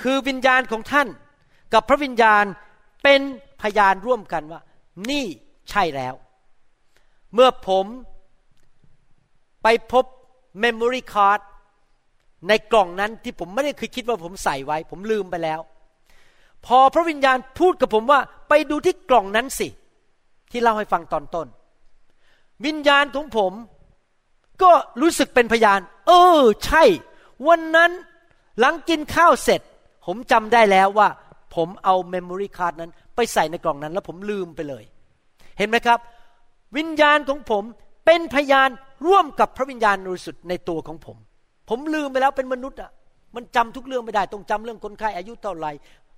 คือวิญญาณของท่าน กับพระวิญญาณเป็นพยานร่วมกันว่า นี่ใช่แล้ว เมื่อผมไปพบ memory card ในกล่องนั้นที่ผมไม่ได้เคยคิดว่าผมใส่ไว้ ผมลืมไปแล้ว พอพระวิญญาณพูดกับผมว่า ไปดูที่กล่องนั้นสิ ที่เล่าให้ฟังตอนต้น วิญญาณของผม ก็รู้สึกเป็นพยาน เออ ใช่ วันนั้นหลังกินข้าวเสร็จ ผมจำได้แล้วว่า ผมเอา memory card นั้น ไปใส่ในกล่องนั้น แล้วผมลืมไปเลย เห็นไหมครับ วิญญาณของผมเป็นพยานร่วมกับพระวิญญาณบริสุทธิ์ในตัวของผม ผมลืมไปแล้วเป็นมนุษย์อะมันจำทุกเรื่องไม่ได้ ต้องจำเรื่องคนไข้อายุเท่าไหร่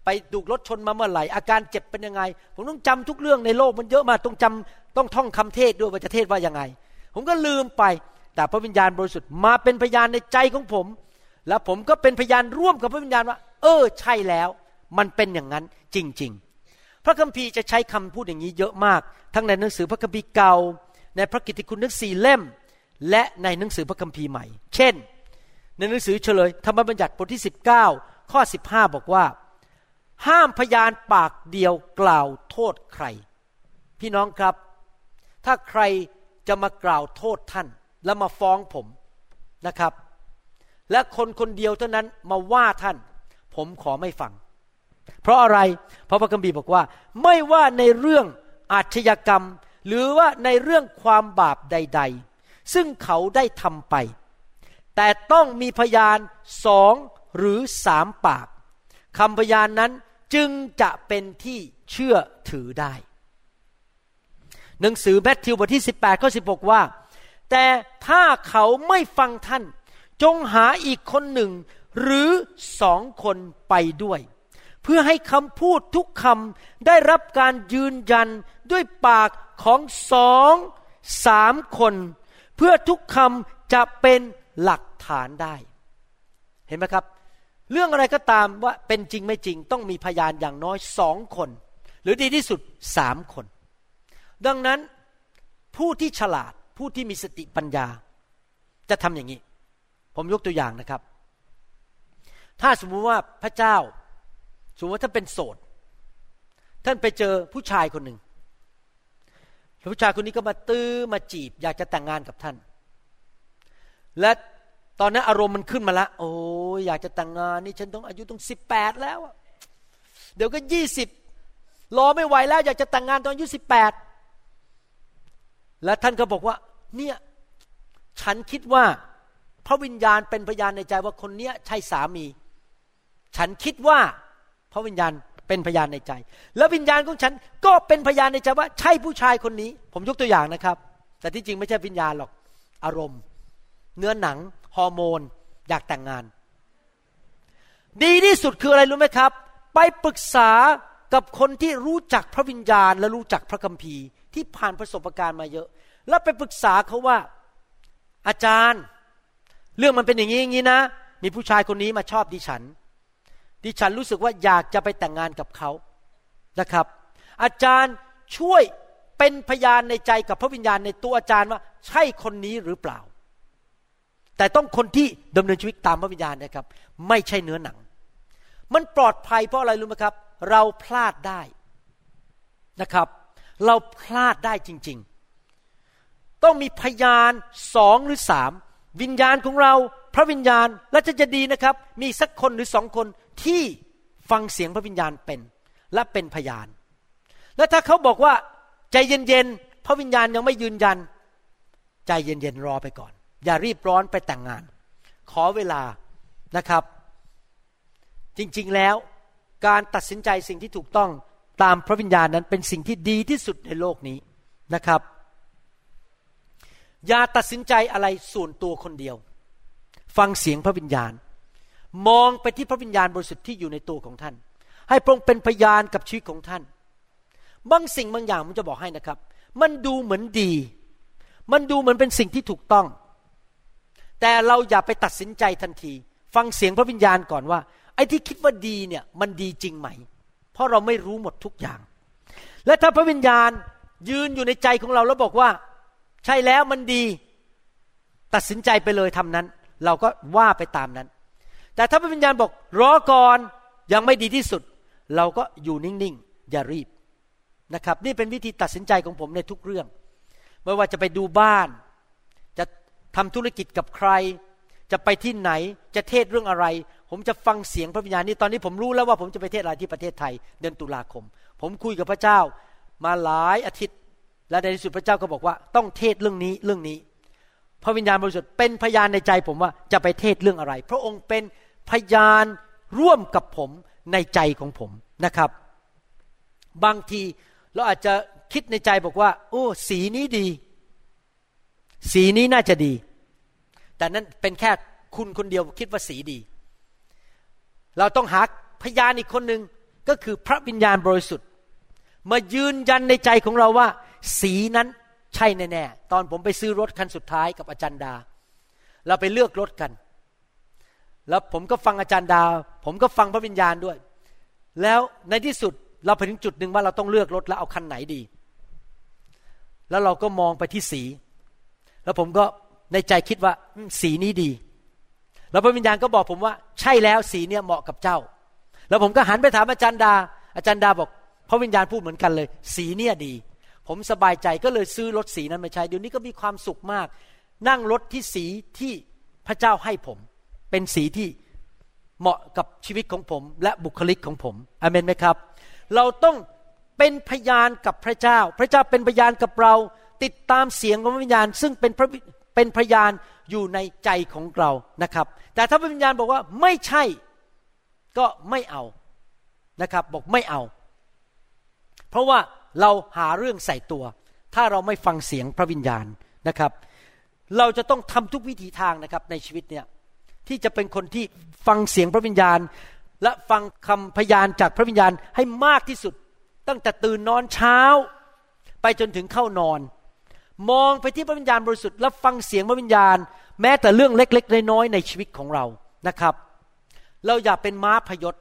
ไปถูกรถชนมาเมื่อไหร่ อาการเจ็บเป็นยังไง ผมต้องจำทุกเรื่องในโลกมันเยอะมากต้องจำต้องท่องคำเทศด้วยว่าจะเทศว่ายังไง ผมก็ลืมไป แต่พระวิญญาณบริสุทธิ์มาเป็นพยานในใจของผม แล้วผมก็เป็นพยานร่วมกับพระวิญญาณว่า เออใช่แล้ว มันเป็นอย่างนั้นจริง ๆ พระคัมภีร์จะใช้คำพูดอย่างนี้เยอะมาก ทั้งในหนังสือพระคัมภีร์เก่า ในพระกิตติคุณทั้งสี่เล่ม และในหนังสือพระคัมภีร์ใหม่ เช่น ในหนังสือเฉลยธรรมบัญญัติบทที่ 19 ข้อ 15 บอกว่า ห้ามพยานปากเดียวกล่าวโทษใคร พี่น้องครับ ถ้าใครจะมากล่าวโทษท่าน แล้วมาฟ้องผมนะครับ และคนคนเดียวเท่านั้นมาว่าท่าน ผมขอไม่ฟัง เพราะอะไร เพราะพระคัมภีร์บอกว่า ไม่ว่าในเรื่องอาชญากรรม หรือว่าในเรื่องความบาปใด ๆ ซึ่งเขาได้ทำไป แต่ต้องมีพยานสองหรือสามปากคำพยานนั้น จึงจะเป็นที่เชื่อถือได้ หนังสือแมทธิวบทที่ 18ข้อ16 ว่า แต่ถ้าเขาไม่ฟังท่าน จงหาอีกคนหนึ่ง หรือสองคนไปด้วย เพื่อให้คำพูดทุกคำได้รับการยืนยันด้วยปากของสองสามคน เพื่อทุกคำจะเป็นหลักฐานได้ เห็นไหมครับ เรื่องอะไรก็ตามว่าเป็นจริงไม่จริง ต้องมีพยานอย่างน้อยสองคน หรือดีที่สุดสามคน ดังนั้นผู้ที่ฉลาดผู้ที่มีสติปัญญา จะทำอย่างนี้ ผมยกตัวอย่างนะครับ ถ้าสมมุติว่าพระเจ้า สมมติว่าท่านเป็นโสด ท่านไปเจอผู้ชายคนหนึ่งผู้ชายคนนี้ก็มาตื้อมาจีบ อยากจะแต่งงานกับท่าน และ ตอนนั้นอารมณ์มันขึ้นมาละโอ้ยอยากจะแต่งงานนี่ฉันต้องอายุต้องสิบแปดแล้ว เดี๋ยวก็ยี่สิบรอไม่ไหวแล้ว อยากจะแต่งงานตอนอายุสิบแปดและท่านก็บอกว่า เนี่ยฉันคิดว่าพระวิญญาณเป็นพยานในใจว่าคนเนี้ยใช่สามี ฉันคิดว่าพระวิญญาณเป็นพยานในใจ แล้ววิญญาณของฉันก็เป็นพยานในใจว่า ใช่ผู้ชายคนนี้ ผมยกตัวอย่างนะครับ แต่ที่จริงไม่ใช่วิญญาณหรอก อารมณ์ เนื้อหนัง ฮอร์โมน อยากแต่งงาน ดีที่สุดคืออะไรรู้ไหมครับ ไปปรึกษากับคนที่รู้จักพระวิญญาณ และรู้จักพระคัมภีร์ที่ผ่านประสบการณ์มาเยอะ แล้วไปปรึกษาเขาว่า อาจารย์ เรื่องมันเป็นอย่างนี้อย่างนี้นะ มีผู้ชายคนนี้มาชอบดิฉัน ดิฉันรู้สึกว่าอยากจะไปแต่งงานกับเขานะครับ อาจารย์ช่วยเป็นพยานในใจกับพระวิญญาณในตัวอาจารย์ว่า ใช่คนนี้หรือเปล่า แต่ต้องคนที่ดำเนินชีวิตตามพระวิญญาณนะครับ ไม่ใช่เนื้อหนัง มันปลอดภัยเพราะอะไรรู้ไหมครับ เราพลาดได้นะครับ เราพลาดได้จริง ๆ ต้องมีพยานสองหรือสามวิญญาณของเราพระวิญญาณและจะจะดีนะครับ มีสักคนหรือสองคนที่ฟังเสียงพระวิญญาณเป็น และเป็นพยาน และถ้าเขาบอกว่าใจเย็นๆพระวิญญาณยังไม่ยืนยัน ใจเย็นๆรอไปก่อน อย่ารีบร้อนไปแต่งงาน ขอเวลานะครับ จริงๆแล้วการตัดสินใจสิ่งที่ถูกต้องตามพระวิญญาณนั้นเป็นสิ่งที่ดีที่สุดในโลกนี้นะครับ อย่าตัดสินใจอะไรส่วนตัวคนเดียว ฟังเสียงพระวิญญาณ มองไปที่พระวิญญาณบริสุทธิ์ที่อยู่ในตัวของท่าน ให้พระองค์เป็นพยานกับชีวิตของท่าน บางสิ่งบางอย่างผมจะบอกให้นะครับ มันดูเหมือนดี มันดูเหมือนเป็นสิ่งที่ถูกต้อง แต่เราอย่าไปตัดสินใจทันที ฟังเสียงพระวิญญาณก่อนว่า ไอ้ที่คิดว่าดีเนี่ยมันดีจริงไหม เพราะเราไม่รู้หมดทุกอย่าง และถ้าพระวิญญาณยืนอยู่ในใจของเราแล้วบอกว่า ใช่แล้วมันดี ตัดสินใจไปเลยทำนั้น เราก็ว่าไปตามนั้น แต่ถ้าพระวิญญาณบอกรอก่อนยังไม่ดีที่สุด เราก็อยู่นิ่งๆอย่ารีบนะครับ นี่เป็นวิธีตัดสินใจของผมในทุกเรื่อง ไม่ว่าจะไปดูบ้าน ทำธุรกิจกับใคร จะไปที่ไหนจะเทศเรื่องอะไร ผมจะฟังเสียงพระวิญญาณนี่ตอนนี้ผมรู้แล้วว่าผมจะไปเทศอะไรที่ประเทศไทย เดือนตุลาคม ผมคุยกับพระเจ้ามาหลายอาทิตย์ และในที่สุดพระเจ้าก็บอกว่า ต้องเทศเรื่องนี้เรื่องนี้ พระวิญญาณบริสุทธิ์เป็นพยานในใจผมว่าจะไปเทศเรื่องอะไร พระองค์เป็นพยานร่วมกับผมในใจของผมนะครับ บางทีเราอาจจะคิดในใจบอกว่า โอ้ สีนี้ดี สีนี้น่าจะดี แต่นั้นเป็นแค่คุณคนเดียวคิดว่าสีดี เราต้องหาพยานอีกคนหนึ่งก็คือพระวิญญาณบริสุทธิ์ มายืนยันในใจของเราว่า สีนั้นใช่แน่ๆตอนผมไปซื้อรถคันสุดท้ายกับอาจารย์ดา เราไปเลือกรถกัน แล้วผมก็ฟังอาจารย์ดา ผมก็ฟังพระวิญญาณด้วย แล้วในที่สุดเราไปถึงจุดหนึ่งว่าเราต้องเลือกรถแล้วเอาคันไหนดี แล้วเราก็มองไปที่สี แล้วผมก็ในใจคิดว่าสีนี้ดี แล้วพระวิญญาณก็บอกผมว่า ใช่แล้วสีเนี้ยเหมาะกับเจ้า แล้วผมก็หันไปถามอาจารย์ดา อาจารย์ดาบอก พระวิญญาณพูดเหมือนกันเลย สีเนี้ยดี ผมสบายใจก็เลยซื้อรถสีนั้นมาใช้เดี๋ยวนี้ก็มีความสุขมาก นั่งรถที่สีที่พระเจ้าให้ผม เป็นสีที่เหมาะกับชีวิตของผม และบุคลิกของผมอเมนไหมครับ เราต้องเป็นพยานกับพระเจ้า พระเจ้าเป็นพยานกับเรา ติดตามเสียงของพระวิญญาณ ซึ่งเป็นพระเป็นพยานอยู่ในใจของเรานะครับ แต่ถ้าพระวิญญาณบอกว่าไม่ใช่ก็ไม่เอานะครับ บอกไม่เอา เพราะว่าเราหาเรื่องใส่ตัว ถ้าเราไม่ฟังเสียงพระวิญญาณนะครับ เราจะต้องทำทุกวิถีทางนะครับในชีวิตเนี่ยที่จะเป็นคนที่ฟังเสียงพระวิญญาณ และฟังคำพยานจากพระวิญญาณให้มากที่สุด ตั้งแต่ตื่นนอนเช้า ไปจนถึงเข้านอน มองไปที่พระวิญญาณบริสุทธิ์และฟังเสียงพระวิญญาณ แม้แต่เรื่องเล็กๆน้อยๆในชีวิตของเรานะครับ เราอย่าเป็นม้าพยศ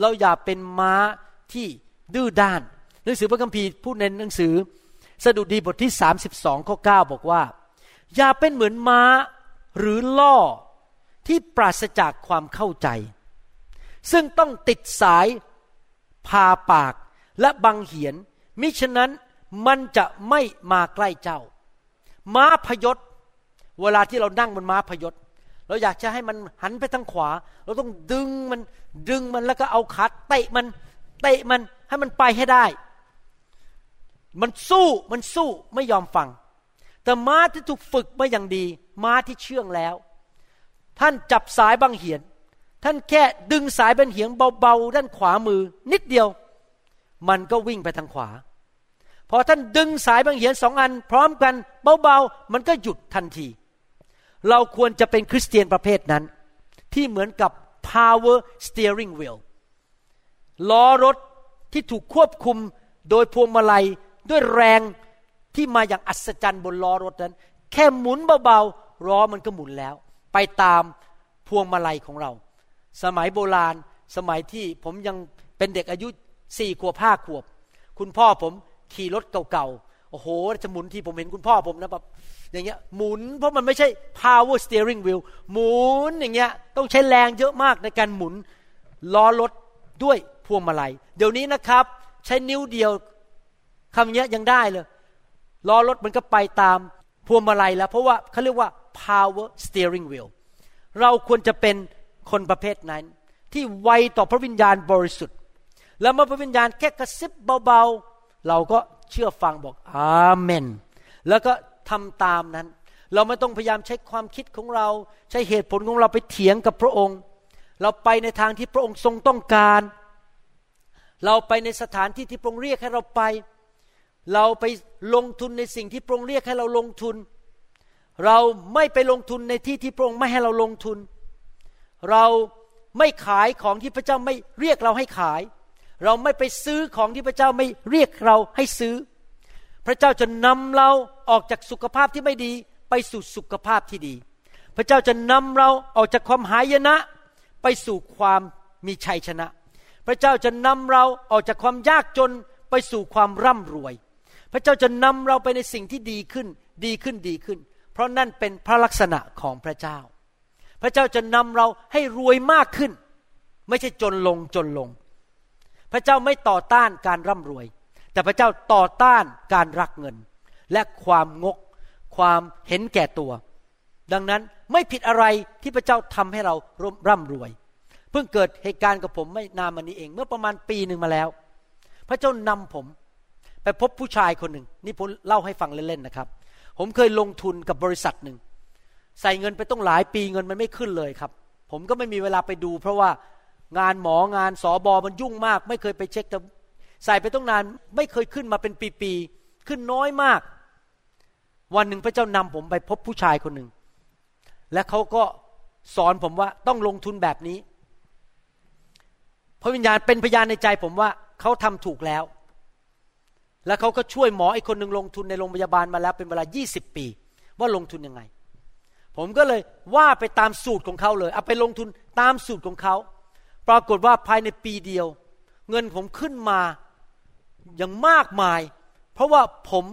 เราอย่าเป็นม้าที่ดื้อด้าน หนังสือพระคัมภีร์พูดในหนังสือ สดุดีบทที่ 32ข้อ9บอกว่า อย่าเป็นเหมือนม้าหรือล่อที่ปราศจากความเข้าใจ ซึ่งต้องติดสายพาปากและบังเหียนมิฉะนั้น มันจะไม่มาใกล้เจ้า ม้าพยศ เวลาที่เรานั่งบนม้าพยศ เราอยากจะให้มันหันไปทางขวา เราต้องดึงมันดึงมันแล้วก็เอาขาเตะมันเตะมันให้มันไปให้ได้ มันสู้มันสู้ไม่ยอมฟัง แต่ม้าที่ถูกฝึกมาอย่างดี ม้าที่เชื่องแล้ว ท่านจับสายบังเหียน ท่านแค่ดึงสายเป็นเหียงเบาๆด้านขวามือ นิดเดียว มันก็วิ่งไปทางขวา พอท่านดึงสายบางเหียนสองอัน พร้อมกันเบาๆ มันก็หยุดทันที เราควรจะเป็นคริสเตียนประเภทนั้น ที่เหมือนกับ power steering wheel ล้อรถที่ถูกควบคุมโดยพวงมาลัยด้วยแรงที่มาอย่างอัศจรรย์บนล้อรถนั้น แค่หมุนเบาๆล้อมันก็หมุนแล้ว ไปตามพวงมาลัยของเรา สมัยโบราณสมัยที่ผมยังเป็นเด็กอายุสี่ขวบห้าขวบ คุณพ่อผม ขี่รถเก่าๆ โอ้โห จะหมุนที่ผมเห็นคุณพ่อผมนะแบบอย่างเงี้ยหมุนเพราะมันไม่ใช่ power steering wheel หมุนอย่างเงี้ยต้องใช้แรงเยอะมากในการหมุนล้อรถด้วยพวงมาลัย เดี๋ยวนี้นะครับ ใช้นิ้วเดียวคำนี้ยังได้เลยล้อรถมันก็ไปตามพวงมาลัยแล้ว เพราะว่าเขาเรียกว่า power steering wheel เราควรจะเป็นคนประเภทนั้น ที่ไวต่อพระวิญญาณบริสุทธิ์ แล้วเมื่อพระวิญญาณแค่กระซิบเบาๆ เราก็เชื่อฟังบอกอาเมน แล้วก็ทำตามนั้น เราไม่ต้องพยายามใช้ความคิดของเรา ใช้เหตุผลของเราไปเถียงกับพระองค์ เราไปในทางที่พระองค์ทรงต้องการ เราไปในสถานที่ที่พระองค์เรียกให้เราไป เราไปลงทุนในสิ่งที่พระองค์เรียกให้เราลงทุน เราไม่ไปลงทุนในที่ที่พระองค์ไม่ให้เราลงทุน เราไม่ขายของที่พระเจ้าไม่เรียกเราให้ขาย เราไม่ไปซื้อของที่พระเจ้าไม่เรียกเราให้ซื้อ พระเจ้าจะนำเราออกจากสุขภาพที่ไม่ดี ไปสู่สุขภาพที่ดี พระเจ้าจะนำเราออกจากความหายนะ ไปสู่ความมีชัยชนะ พระเจ้าจะนำเราออกจากความยากจนไปสู่ความร่ำรวย พระเจ้าจะนำเราไปในสิ่งที่ดีขึ้น ดีขึ้นดีขึ้น เพราะนั่นเป็นพระลักษณะของพระเจ้า พระเจ้าจะนำเราให้รวยมากขึ้น ไม่ใช่จนลงจนลง พระเจ้าไม่ต่อต้านการร่ำรวย แต่พระเจ้าต่อต้านการรักเงิน และความงก ความเห็นแก่ตัว ดังนั้นไม่ผิดอะไรที่พระเจ้าทำให้เราร่ำรวย เพิ่งเกิดเหตุการณ์กับผมไม่นานมานี้เอง เมื่อประมาณปีหนึ่งมาแล้ว พระเจ้านำผมไปพบผู้ชายคนหนึ่งนี่ผมเล่าให้ฟังเล่นๆนะครับ ผมเคยลงทุนกับบริษัทหนึ่งใส่เงินไปต้องหลายปีเงินมันไม่ขึ้นเลยครับ ผมก็ไม่มีเวลาไปดู เพราะว่า งานหมองานสอบอมันยุ่งมาก ไม่เคยไปเช็คแต่ใส่ไปต้องนาน ไม่เคยขึ้นมาเป็นปีๆขึ้นน้อยมาก วันหนึ่งพระเจ้านำผมไปพบผู้ชายคนหนึ่งและเขาก็สอนผมว่าต้องลงทุนแบบนี้ พระวิญญาณเป็นพยานในใจผมว่าเขาทำถูกแล้ว แล้วเขาก็ช่วยหมออีกคนหนึ่งลงทุนในโรงพยาบาลมาแล้วเป็นเวลา 20 ปี ว่าลงทุนยังไง ผมก็เลยว่าไปตามสูตรของเขาเลย เอาไปลงทุนตามสูตรของเขา ปรากฏว่าภายในปีเดียว เงินผมขึ้นมาอย่างมากมาย เพราะว่าผม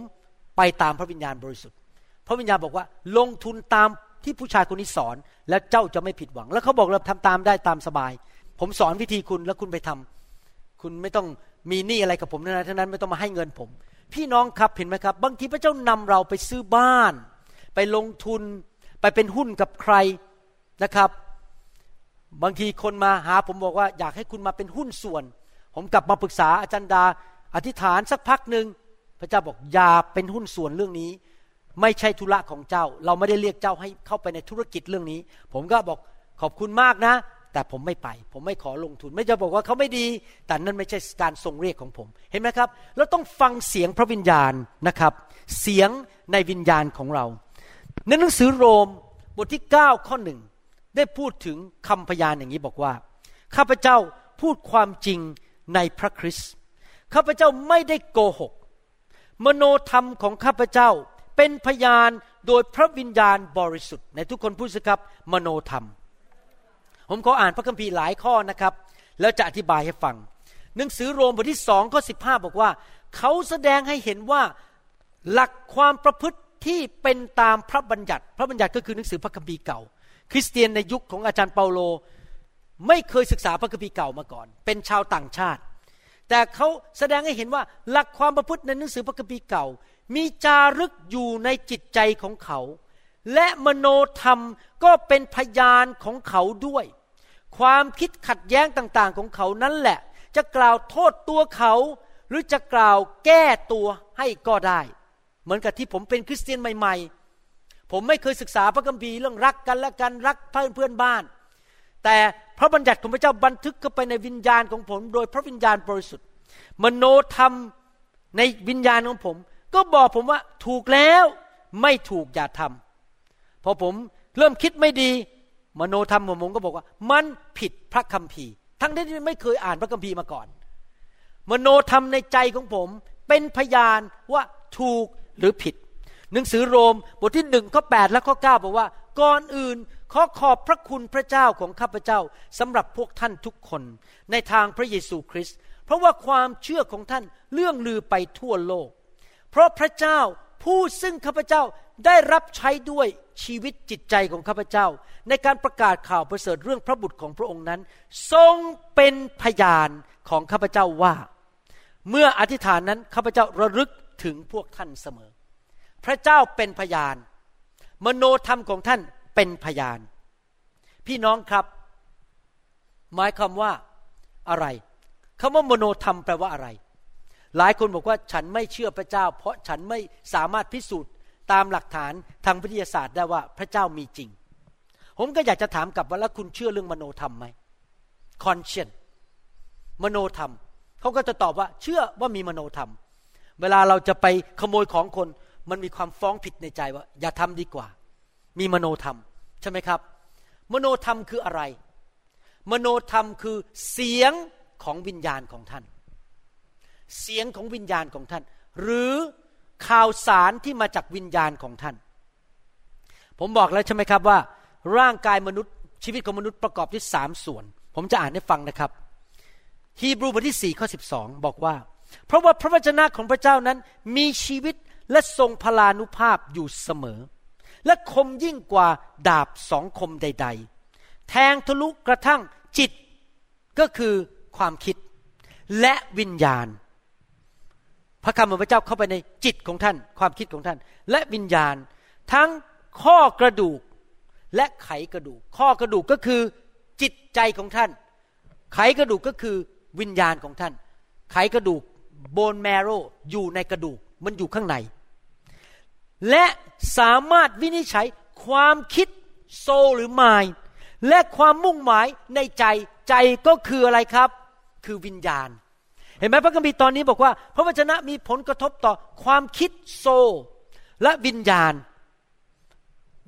ไปตามพระวิญญาณบริสุทธิ์ พระวิญญาณบอกว่าลงทุนตามที่ผู้ชายคนนี้สอน แล้วเจ้าจะไม่ผิดหวัง แล้วเขาบอกเราทำตามได้ตามสบาย ผมสอนวิธีคุณแล้วคุณไปทำคุณไม่ต้องมีหนี้อะไรกับผมนะทั้งนั้นไม่ต้องมาให้เงินผม พี่น้องครับเห็นไหมครับ บางทีพระเจ้านำเราไปซื้อบ้าน ไปลงทุนไปเป็นหุ้นกับใครนะครับ บางทีคนมาหาผมบอกว่าอยากให้คุณมาเป็นหุ้นส่วน ผมกลับมาปรึกษาอาจารย์ดา อธิษฐานสักพักหนึ่งพระเจ้าบอกอย่าเป็นหุ้นส่วนเรื่องนี้ ไม่ใช่ธุระของเจ้า เราไม่ได้เรียกเจ้าให้เข้าไปในธุรกิจเรื่องนี้ ผมก็บอกขอบคุณมากนะ แต่ผมไม่ไป ผมไม่ขอลงทุน ไม่จะบอกว่าเขาไม่ดี แต่นั่นไม่ใช่การทรงเรียกของผม เห็นไหมครับ เราต้องฟังเสียงพระวิญญาณนะครับ เสียงในวิญญาณของเราในหนังสือโรมบทที่ 9 ข้อหนึ่ง ได้พูดถึงคำพยานอย่างนี้บอกว่า ข้าพเจ้าพูดความจริงในพระคริสต์ข้าพเจ้าไม่ได้โกหก มโนธรรมของข้าพเจ้าเป็นพยานโดยพระวิญญาณบริสุทธิ์ ในทุกคนพูดสิครับ มโนธรรม ผมขออ่านพระคัมภีร์หลายข้อนะครับ แล้วจะอธิบายให้ฟัง หนังสือโรมบทที่สองข้อสิบห้าบอกว่า เขาแสดงให้เห็นว่าหลักความประพฤติที่เป็นตามพระบัญญัติ พระบัญญัติก็คือหนังสือพระคัมภีร์เก่า คริสเตียนในยุคของอาจารย์เปาโล ไม่เคยศึกษาพระคัมภีร์เก่ามาก่อน เป็นชาวต่างชาติ แต่เขาแสดงให้เห็นว่าหลักความประพฤติในหนังสือพระคัมภีร์เก่า มีจารึกอยู่ในจิตใจของเขา และมโนธรรมก็เป็นพยานของเขาด้วย ความคิดขัดแย้งต่างๆของเขานั้นแหละ จะกล่าวโทษตัวเขา หรือจะกล่าวแก้ตัวให้ก็ได้ เหมือนกับที่ผมเป็นคริสเตียนใหม่ๆ ผมไม่เคยศึกษาพระคัมภีร์เรื่องรักกันและกันรักเพื่อนเพื่อนบ้าน แต่พระบัญญัติของพระเจ้าบันทึกเข้าไปในวิญญาณของผม โดยพระวิญญาณบริสุทธิ์ มโนธรรมในวิญญาณของผม ก็บอกผมว่าถูกแล้วไม่ถูกอย่าทำพอผมเริ่มคิดไม่ดี มโนธรรมของผมก็บอกว่า มันผิดพระคัมภีร์ ทั้งที่ไม่เคยอ่านพระคัมภีร์มาก่อน มโนธรรมในใจของผมเป็นพยานว่าถูกหรือผิด หนังสือโรมบทที่หนึ่งข้อแปดและข้อเก้าบอกว่าก่อนอื่นขอขอบพระคุณพระเจ้าของข้าพเจ้าสำหรับพวกท่านทุกคน ในทางพระเยซูคริสต์เพราะว่าความเชื่อของท่านเลื่องลือไปทั่วโลก เพราะพระเจ้าผู้ซึ่งข้าพเจ้าได้รับใช้ด้วยชีวิตจิตใจของข้าพเจ้า ในการประกาศข่าวประเสริฐเรื่องพระบุตรของพระองค์นั้น ทรงเป็นพยานของข้าพเจ้าว่า เมื่ออธิษฐานนั้นข้าพเจ้าระลึกถึงพวกท่านเสมอ พระเจ้าเป็นพยาน มโนธรรมของท่านเป็นพยาน พี่น้องครับ หมายความว่าอะไรคำว่ามโนธรรมแปลว่าอะไร หลายคนบอกว่าฉันไม่เชื่อพระเจ้า เพราะฉันไม่สามารถพิสูจน์ตามหลักฐานทางวิทยาศาสตร์ได้ว่าพระเจ้ามีจริง ผมก็อยากจะถามกลับว่าแล้วคุณเชื่อเรื่องมโนธรรมไหมคอนเชนมโนธรรมเขาก็จะตอบว่าเชื่อว่ามีมโนธรรม เวลาเราจะไปขโมยของคน มันมีความฟ้องผิดในใจว่า อย่าทำดีกว่า มีมโนธรรม ใช่ไหมครับ มโนธรรมคืออะไร มโนธรรมคือเสียงของวิญญาณของท่าน เสียงของวิญญาณของท่าน หรือข่าวสารที่มาจากวิญญาณของท่าน ผมบอกแล้วใช่ไหมครับว่า ร่างกายมนุษย์ชีวิตของมนุษย์ประกอบด้วยสามส่วน ผมจะอ่านให้ฟังนะครับฮีบรูบทที่สี่ข้อสิบสองบอกว่า เพราะว่าพระวจนะของพระเจ้านั้นมีชีวิต และทรงพลานุภาพอยู่เสมอ และคมยิ่งกว่าดาบสองคมใด ๆ แทงทะลุกระทั่งจิต ก็คือความคิดและวิญญาณ พระคำของพระเจ้าเข้าไปในจิตของท่าน ความคิดของท่าน และวิญญาณ ทั้งข้อกระดูกและไขกระดูก ข้อกระดูกก็คือจิตใจของท่าน ไขกระดูกก็คือวิญญาณของท่าน ไขกระดูกโบนแมโรอยู่ในกระดูกมันอยู่ข้างใน และสามารถวินิจฉัยความคิดโซหรือมายและความมุ่งหมายในใจใจก็คืออะไรครับ คือวิญญาณ เห็นไหมพระคัมภีร์ตอนนี้บอกว่า พระวจนะมีผลกระทบต่อความคิดโซ และวิญญาณ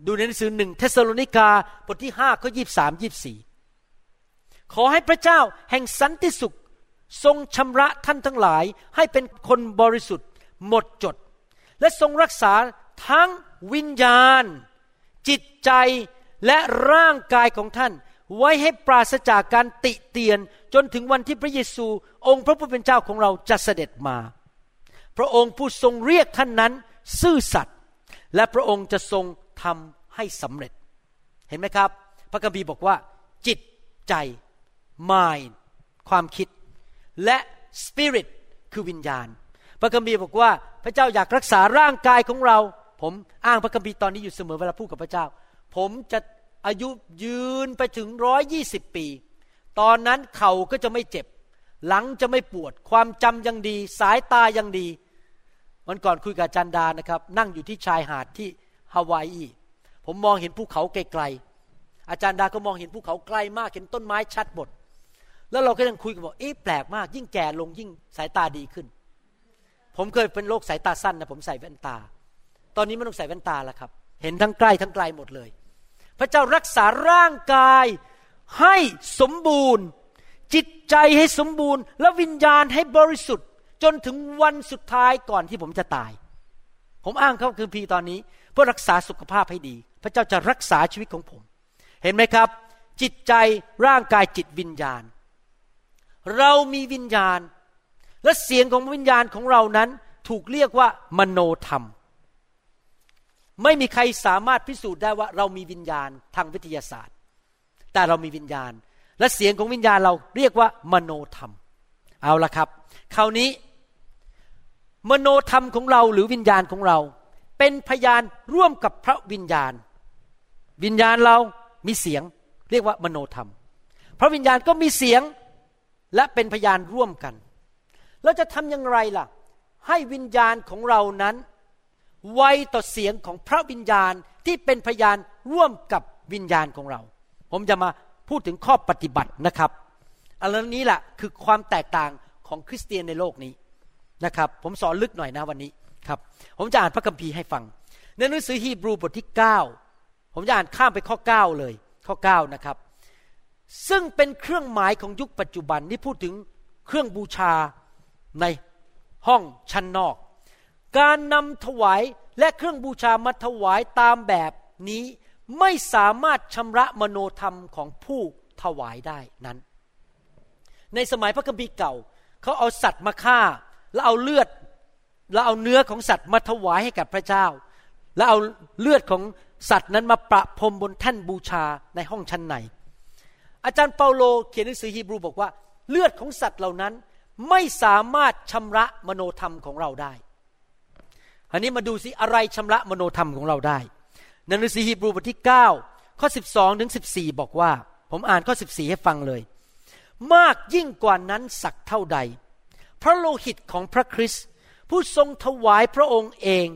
ดูในหนังสือหนึ่งเทสโลนิกาบทที่ห้าข้อยี่สามยี่สี่ขอให้พระเจ้าแห่งสันติสุข ทรงชำระท่านทั้งหลายให้เป็นคนบริสุทธิ์ หมดจด และทรงรักษา ทั้งวิญญาณ จิตใจและร่างกายของท่าน ไว้ให้ปราศจากการติเตียนจนถึงวันที่พระเยซู องค์พระผู้เป็นเจ้าของเราจะเสด็จมา พระองค์ผู้ทรงเรียกท่านนั้น ซื่อสัตย์และพระองค์จะทรงทำให้สำเร็จ เห็นไหมครับ พระคัมภีร์บอกว่า จิตใจ mind ความคิด และ spirit คือวิญญาณ พระคัมภีร์บอกว่าพระเจ้าอยากรักษาร่างกายของเรา ผมอ้างพระคัมภีร์ตอนนี้อยู่เสมอเวลาพูดกับพระเจ้า ผมจะอายุยืนไปถึงร้อยยี่สิบปี ตอนนั้นเข่าก็จะไม่เจ็บ หลังจะไม่ปวด ความจำยังดี สายตายังดี วันก่อนคุยกับจันดานะครับ นั่งอยู่ที่ชายหาดที่ฮาวายอีผมมองเห็นภูเขาไกลๆ อาจารย์ดาก็มองเห็นภูเขาไกลมาก เห็นต้นไม้ชัดหมด แล้วเราก็ยังคุยกันบอก เอ๊ะแปลกมาก ยิ่งแก่ลงยิ่งสายตาดีขึ้น ผมเคยเป็นโรคสายตาสั้นนะผมใส่แว่นตา ตอนนี้ไม่ต้องใส่แว่นตาแล้วครับ เห็นทั้งใกล้ทั้งไกลหมดเลย พระเจ้ารักษาร่างกายให้สมบูรณ์ จิตใจให้สมบูรณ์ และวิญญาณให้บริสุทธิ์ จนถึงวันสุดท้ายก่อนที่ผมจะตาย ผมอ้างเขาคือพีตอนนี้ เพื่อรักษาสุขภาพให้ดี พระเจ้าจะรักษาชีวิตของผม เห็นไหมครับ จิตใจร่างกายจิตวิญญาณ เรามีวิญญาณ และเสียงของวิญญาณของเรานั้นถูกเรียกว่ามโนธรรม ไม่มีใครสามารถพิสูจน์ได้ว่าเรามีวิญญาณทางวิทยาศาสตร์ แต่เรามีวิญญาณ และเสียงของวิญญาณเราเรียกว่ามโนธรรม เอาละครับ คราวนี้ มโนธรรมของเราหรือวิญญาณของเรา เป็นพยานร่วมกับพระวิญญาณ วิญญาณเรามีเสียง เรียกว่ามโนธรรม พระวิญญาณก็มีเสียงและเป็นพยานร่วมกัน เราจะทำอย่างไรล่ะ ให้วิญญาณของเรานั้น ไวต่อเสียงของพระวิญญาณที่เป็นพยานร่วมกับวิญญาณของเรา ผมจะมาพูดถึงข้อปฏิบัตินะครับอันนี้แหละคือความแตกต่างของคริสเตียนในโลกนี้นะครับ ผมสอนลึกหน่อยนะวันนี้ครับ ผมจะอ่านพระคัมภีร์ให้ฟัง ในหนังสือฮีบรูบทที่ 9 ผมจะอ่านข้ามไปข้อ 9 เลย ข้อ 9 นะครับ ซึ่งเป็นเครื่องหมายของยุคปัจจุบันนี่พูดถึงเครื่องบูชาในห้องชั้นนอก การนำถวายและเครื่องบูชามาถวายตามแบบนี้ไม่สามารถชำระมโนธรรมของผู้ถวายได้นั้น ในสมัยพระคัมภีร์เก่าเขาเอาสัตว์มาฆ่า แล้วเอาเลือด แล้วเอาเนื้อของสัตว์มาถวายให้กับพระเจ้า แล้วเอาเลือดของสัตว์นั้นมาประพรมบนแท่นบูชาในห้องชั้นในอาจารย์เปาโลเขียนหนังสือฮีบรูบอกว่า เลือดของสัตว์เหล่านั้นไม่สามารถชำระมโนธรรมของเราได้ อันนี้มาดูสิอะไรชำระมโนธรรมของเราได้ในหนังสือฮีบรูบทที่ 9 ข้อ 12ถึง14 บอกว่า ผมอ่านข้อ 14 ให้ฟังเลย มากยิ่งกว่านั้นสักเท่าใด พระโลหิตของพระคริสต์ผู้ทรงถวายพระองค์เอง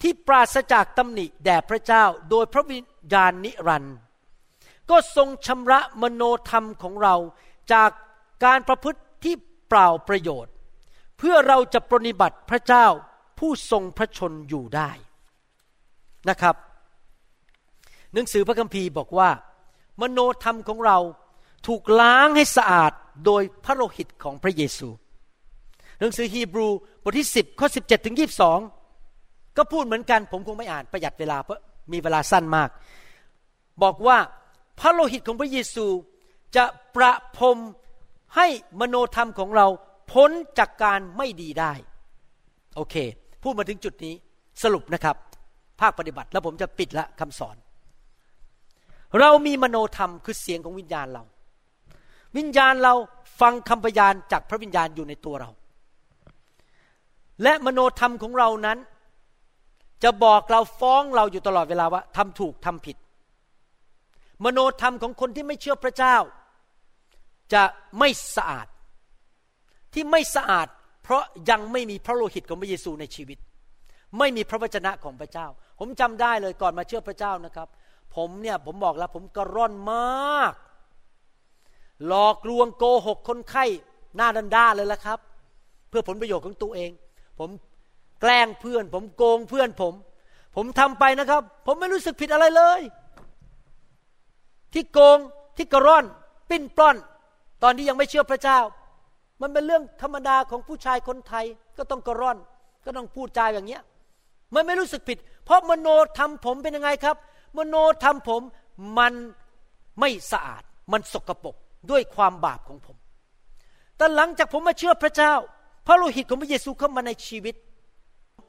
ที่ปราศจากตำหนิแด่พระเจ้าโดยพระวิญญาณนิรันดร์ก็ทรงชำระมโนธรรมของเราจากการประพฤติที่เปล่าประโยชน์ เพื่อเราจะปรนิบัติพระเจ้า ผู้ทรงพระชนอยู่ได้นะครับ หนังสือพระคัมภีร์บอกว่า มโนธรรมของเราถูกล้างให้สะอาดโดยพระโลหิตของพระเยซู หนังสือฮีบรูบทที่ 10ข้อ17ถึง22 ก็พูดเหมือนกัน ผมคงไม่อ่านประหยัดเวลาเพราะมีเวลาสั้นมาก บอกว่าพระโลหิตของพระเยซูจะประพรมให้มโนธรรมของเราพ้นจากการไม่ดีได้ โอเค พูดมาถึงจุดนี้สรุปนะครับ ภาคปฏิบัติแล้วผมจะปิดละคำสอน เรามีมโนธรรมคือเสียงของวิญญาณเรา วิญญาณเราฟังคำพยานจากพระวิญญาณอยู่ในตัวเรา และมโนธรรมของเรานั้น จะบอกเราฟ้องเราอยู่ตลอดเวลาว่าทำถูกทำผิด มโนธรรมของคนที่ไม่เชื่อพระเจ้า จะไม่สะอาด ที่ไม่สะอาด เพราะยังไม่มีพระโลหิตของพระเยซูในชีวิต ไม่มีพระวจนะของพระเจ้า ผมจำได้เลยก่อนมาเชื่อพระเจ้านะครับ ผมเนี่ยผมบอกแล้วผมกระร่อนมาก หลอกลวงโกหกคนไข้หน้าดันด้าเลยละครับ เพื่อผลประโยชน์ของตัวเอง ผมแกล้งเพื่อน ผมโกงเพื่อนผม ผมทำไปนะครับ ผมไม่รู้สึกผิดอะไรเลย ที่โกงที่กระร่อน ปิ้นปล้อน ตอนที่ยังไม่เชื่อพระเจ้า มันเป็นเรื่องธรรมดาของผู้ชายคนไทยก็ต้องกระร่อน ก็ต้องพูดจาอย่างเงี้ย มันไม่รู้สึกผิด เพราะมโนธรรมผมเป็นยังไงครับ มโนธรรมผมมันไม่สะอาด มันสกรปรกด้วยความบาปของผม แต่หลังจากผมมาเชื่อพระเจ้า พระโลหิตของพระเยซูเข้ามาในชีวิต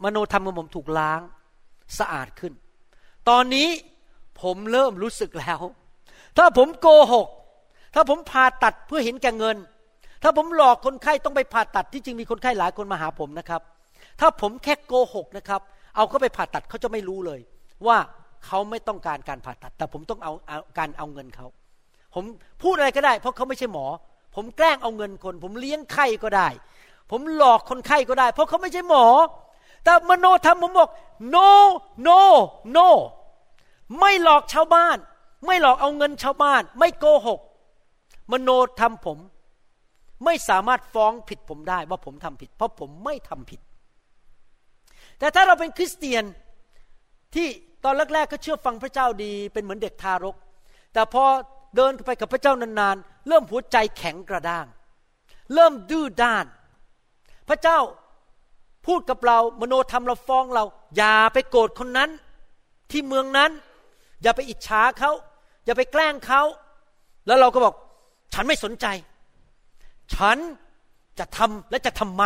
มโนธรรมของผมถูกล้างสะอาดขึ้น ตอนนี้ผมเริ่มรู้สึกแล้ว ถ้าผมโกหก ถ้าผมผ่าตัดเพื่อเห็นแก่เงิน ถ้าผมหลอกคนไข้ต้องไปผ่าตัดที่จริงมีคนไข้หลายคนมาหาผมนะครับ ถ้าผมแค่โกหกนะครับ เอาเขาไปผ่าตัดเขาจะไม่รู้เลย ว่าเขาไม่ต้องการการผ่าตัด แต่ผมต้องเอาเอาการเอาเงินเขา ผมพูดอะไรก็ได้ เพราะเขาไม่ใช่หมอ ผมแกล้งเอาเงินคน ผมเลี้ยงไข้ก็ได้ ผมหลอกคนไข้ก็ได้ เพราะเขาไม่ใช่หมอ แต่มโนธรรมผมบอก no no no ไม่หลอกชาวบ้าน ไม่หลอกเอาเงินชาวบ้าน ไม่โกหก มโนธรรมผม ไม่สามารถฟ้องผิดผมได้ว่าผมทำผิด เพราะผมไม่ทำผิด แต่ถ้าเราเป็นคริสเตียนที่ตอนแรกๆก็เชื่อฟังพระเจ้าดี เป็นเหมือนเด็กทารก แต่พอเดินไปกับพระเจ้านานๆ เริ่มหัวใจแข็งกระด้าง เริ่มดื้อด้าน พระเจ้าพูดกับเรามโนธรรมเราฟ้องเรา อย่าไปโกรธคนนั้นที่เมืองนั้น อย่าไปอิจฉาเขา อย่าไปแกล้งเขา แล้วเราก็บอกฉันไม่สนใจ ฉันจะทำและจะทำไม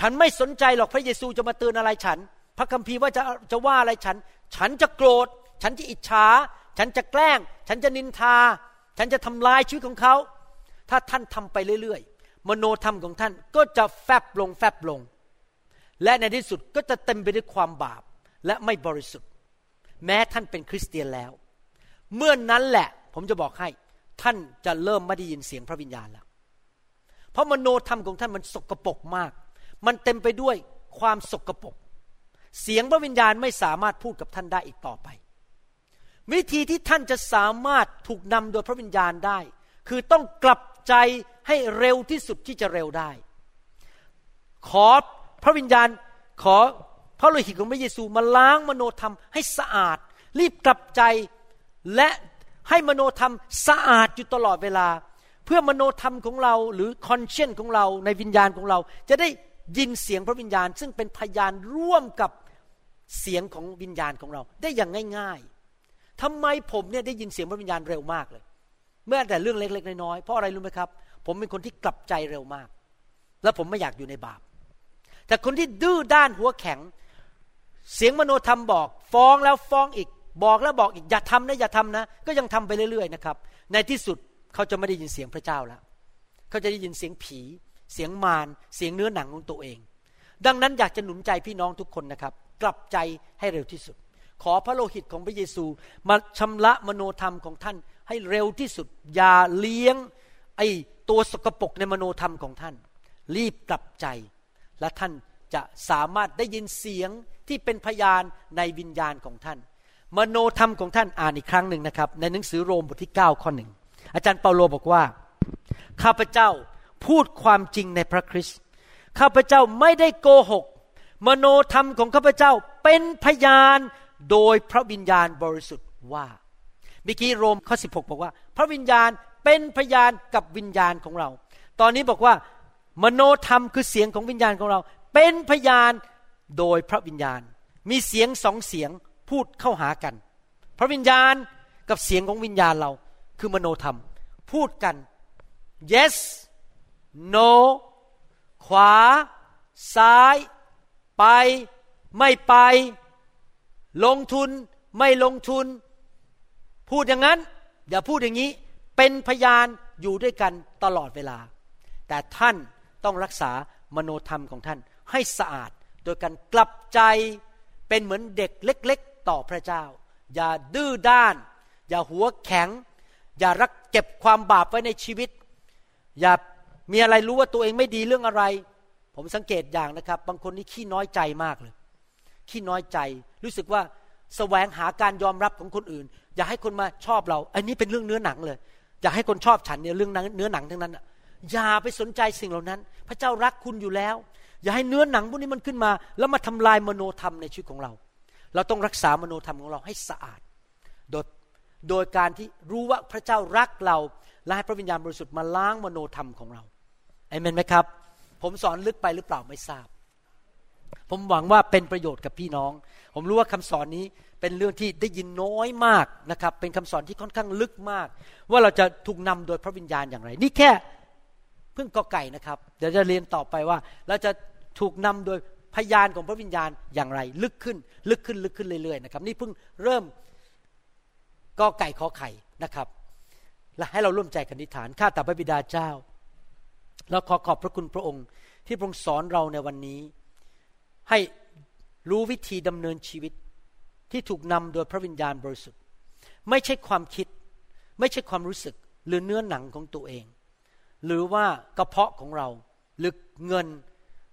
ฉันไม่สนใจหรอกพระเยซูจะมาเตือนอะไรฉัน พระคัมภีร์ว่าจะจะว่าอะไรฉัน ฉันจะโกรธ ฉันจะอิจฉา ฉันจะแกล้ง ฉันจะนินทา ฉันจะทำลายชีวิตของเขา ถ้าท่านทำไปเรื่อยๆ มโนธรรมของท่านก็จะแฟบลงแฟบลง และในที่สุดก็จะเต็มไปด้วยความบาปและไม่บริสุทธิ์ แม้ท่านเป็นคริสเตียนแล้ว เมื่อนนั้นแหละ ผมจะบอกให้ ท่านจะเริ่มไม่ได้ยินเสียงพระวิญญาณแล้ว เพราะมโนธรรมของท่านมันสกปรกมาก มันเต็มไปด้วยความสกปรกเสียงพระวิญญาณไม่สามารถพูดกับท่านได้อีกต่อไป วิธีที่ท่านจะสามารถถูกนำโดยพระวิญญาณได้ คือต้องกลับใจให้เร็วที่สุดที่จะเร็วได้ ขอพระวิญญาณขอพระโลหิตของพระเยซูมาล้างมโนธรรมให้สะอาด รีบกลับใจและให้มโนธรรมสะอาดอยู่ตลอดเวลา เพื่อมโนธรรมของเราหรือคอนเชนของเราในวิญญาณของเรา จะได้ยินเสียงพระวิญญาณ ซึ่งเป็นพยานร่วมกับเสียงของวิญญาณของเรา ได้อย่างง่ายๆทำไมผมเนี่ยได้ยินเสียงพระวิญญาณเร็วมากเลย เมื่อแต่เรื่องเล็กๆน้อยๆเพราะอะไรรู้ไหมครับ ผมเป็นคนที่กลับใจเร็วมาก และผมไม่อยากอยู่ในบาป แต่คนที่ดื้อด้านหัวแข็ง เสียงมโนธรรมบอก ฟ้องแล้วฟ้องอีก บอกแล้วบอกอีกอย่าทำนะอย่าทำนะ ก็ยังทำไปเรื่อยๆนะครับ ในที่สุด เขาจะไม่ได้ยินเสียงพระเจ้าแล้ว เขาจะได้ยินเสียงผี เสียงมารเสียงเนื้อหนังของตัวเอง ดังนั้นอยากจะหนุนใจพี่น้องทุกคนนะครับ กลับใจให้เร็วที่สุด ขอพระโลหิตของพระเยซู มาชำระมโนธรรมของท่านให้เร็วที่สุด อย่าเลี้ยง ไอตัวสกปรกในมโนธรรมของท่าน รีบกลับใจ และท่านจะสามารถได้ยินเสียงที่เป็นพยานในวิญญาณของท่าน มโนธรรมของท่านอ่านอีกครั้งหนึ่งนะครับ ในหนังสือโรมบทที่9ข้อหนึ่ง อาจารย์เปาโลบอกว่า ข้าพเจ้าพูดความจริงในพระคริสต์ข้าพเจ้าไม่ได้โกหก มโนธรรมของข้าพเจ้าเป็นพยานโดยพระวิญญาณบริสุทธิ์ว่าเมื่อกี้โรมข้อ 16 บอกว่า พระวิญญาณเป็นพยานกับวิญญาณของเรา ตอนนี้บอกว่า มโนธรรมคือเสียงของวิญญาณของเรา เป็นพยานโดยพระวิญญาณ มีเสียงสองเสียงพูดเข้าหากัน พระวิญญาณกับเสียงของวิญญาณเรา คือมโนธรรม พูดกัน yes no ขวา ซ้าย ไป ไม่ไป ลงทุน ไม่ลงทุน พูดอย่างนั้น อย่าพูดอย่างนี้ เป็นพยานอยู่ด้วยกันตลอดเวลา แต่ท่านต้องรักษามโนธรรมของท่านให้สะอาด โดยการกลับใจเป็นเหมือนเด็กเล็ก ๆ ต่อพระเจ้า อย่าดื้อด้าน อย่าหัวแข็ง อย่ารักเก็บความบาปไว้ในชีวิต อย่ามีอะไรรู้ว่าตัวเองไม่ดีเรื่องอะไร ผมสังเกตอย่างนะครับ บางคนนี่ขี้น้อยใจมากเลย ขี้น้อยใจ รู้สึกว่าแสวงหาการยอมรับของคนอื่น อย่าให้คนมาชอบเรา อันนี้เป็นเรื่องเนื้อหนังเลย อยากให้คนชอบฉันเนี่ยเรื่องเนื้อหนังทั้งนั้นอย่าไปสนใจสิ่งเหล่านั้น พระเจ้ารักคุณอยู่แล้ว อย่าให้เนื้อหนังพวกนี้มันขึ้นมา แล้วมาทำลายมโนธรรมในชีวิตของเรา เราต้องรักษามโนธรรมของเราให้สะอาด โดย โดยการที่รู้ว่าพระเจ้ารักเราและให้พระวิญญาณบริสุทธิ์มาล้างมโนธรรมของเราเอเมนไหมครับ ผมสอนลึกไปหรือเปล่าไม่ทราบ ผมหวังว่าเป็นประโยชน์กับพี่น้อง ผมรู้ว่าคำสอนนี้เป็นเรื่องที่ได้ยินน้อยมากนะครับ เป็นคำสอนที่ค่อนข้างลึกมาก ว่าเราจะถูกนำโดยพระวิญญาณอย่างไร นี่แค่เพิ่งกอไก่นะครับ เดี๋ยวจะเรียนต่อไปว่าเราจะถูกนำโดยพยานของพระวิญญาณอย่างไร ลึกขึ้น ลึกขึ้นลึกขึ้นเรื่อยๆนะครับ นี่เพิ่งเริ่ม กอไก่ขอไข่นะครับ และให้เราร่วมใจกันอธิษฐานข้าแต่พระบิดาเจ้า เราขอขอบพระคุณพระองค์ ที่พระองค์สอนเราในวันนี้ ให้รู้วิธีดำเนินชีวิตที่ถูกนำโดยพระวิญญาณบริสุทธิ์ ไม่ใช่ความคิด ไม่ใช่ความรู้สึก หรือเนื้อหนังของตัวเอง หรือว่ากระเพาะของเราหรือเงิน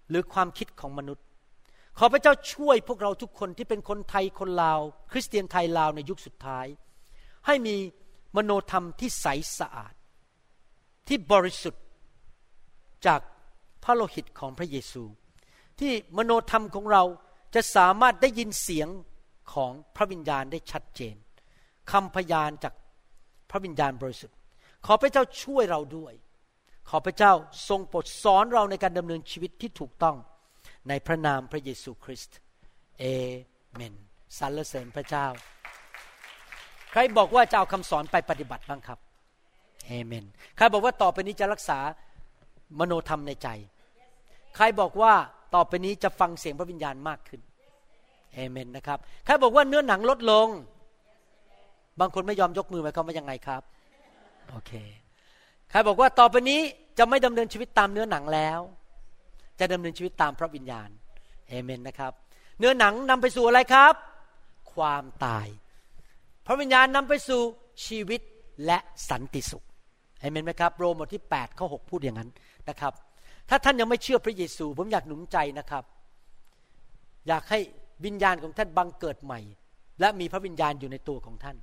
หรือความคิดของมนุษย์ ขอพระเจ้าช่วยพวกเราทุกคนที่เป็นคนไทยคนลาว คริสเตียนไทยลาวในยุคสุดท้าย ให้มีมโนธรรมที่ใสสะอาด ที่บริสุทธิ์จากพระโลหิตของพระเยซู ที่มโนธรรมของเราจะสามารถได้ยินเสียงของพระวิญญาณได้ชัดเจนคำพยานจากพระวิญญาณบริสุทธิ์ ขอพระเจ้าช่วยเราด้วย ขอพระเจ้าทรงโปรดสอนเราในการดำเนินชีวิตที่ถูกต้องในพระนามพระเยซูคริสต์เอเมนสรรเสริญพระเจ้า ใครบอกว่าจะเอาคำสอนไปปฏิบัติบ้างครับเอเมน ใครบอกว่าต่อไปนี้จะรักษามโนธรรมในใจ ใครบอกว่าต่อไปนี้จะฟังเสียงพระวิญญาณมากขึ้นเอเมนนะครับ ใครบอกว่าเนื้อหนังลดลง บางคนไม่ยอมยกมือหมายความว่ายังไงครับ โอเค ใครบอกว่าต่อไปนี้จะไม่ดำเนินชีวิตตามเนื้อหนังแล้ว จะดำเนินชีวิตตามพระวิญญาณเอเมนนะครับ เนื้อหนังนำไปสู่อะไรครับ ความตาย พระวิญญาณนำไปสู่ชีวิตและสันติสุขเอเมนไหมครับ โรมบทที่8ข้อ6พูดอย่างนั้นนะครับ ถ้าท่านยังไม่เชื่อพระเยซู ผมอยากหนุนใจนะครับ อยากให้วิญญาณของท่านบังเกิดใหม่ และมีพระวิญญาณอยู่ในตัวของท่าน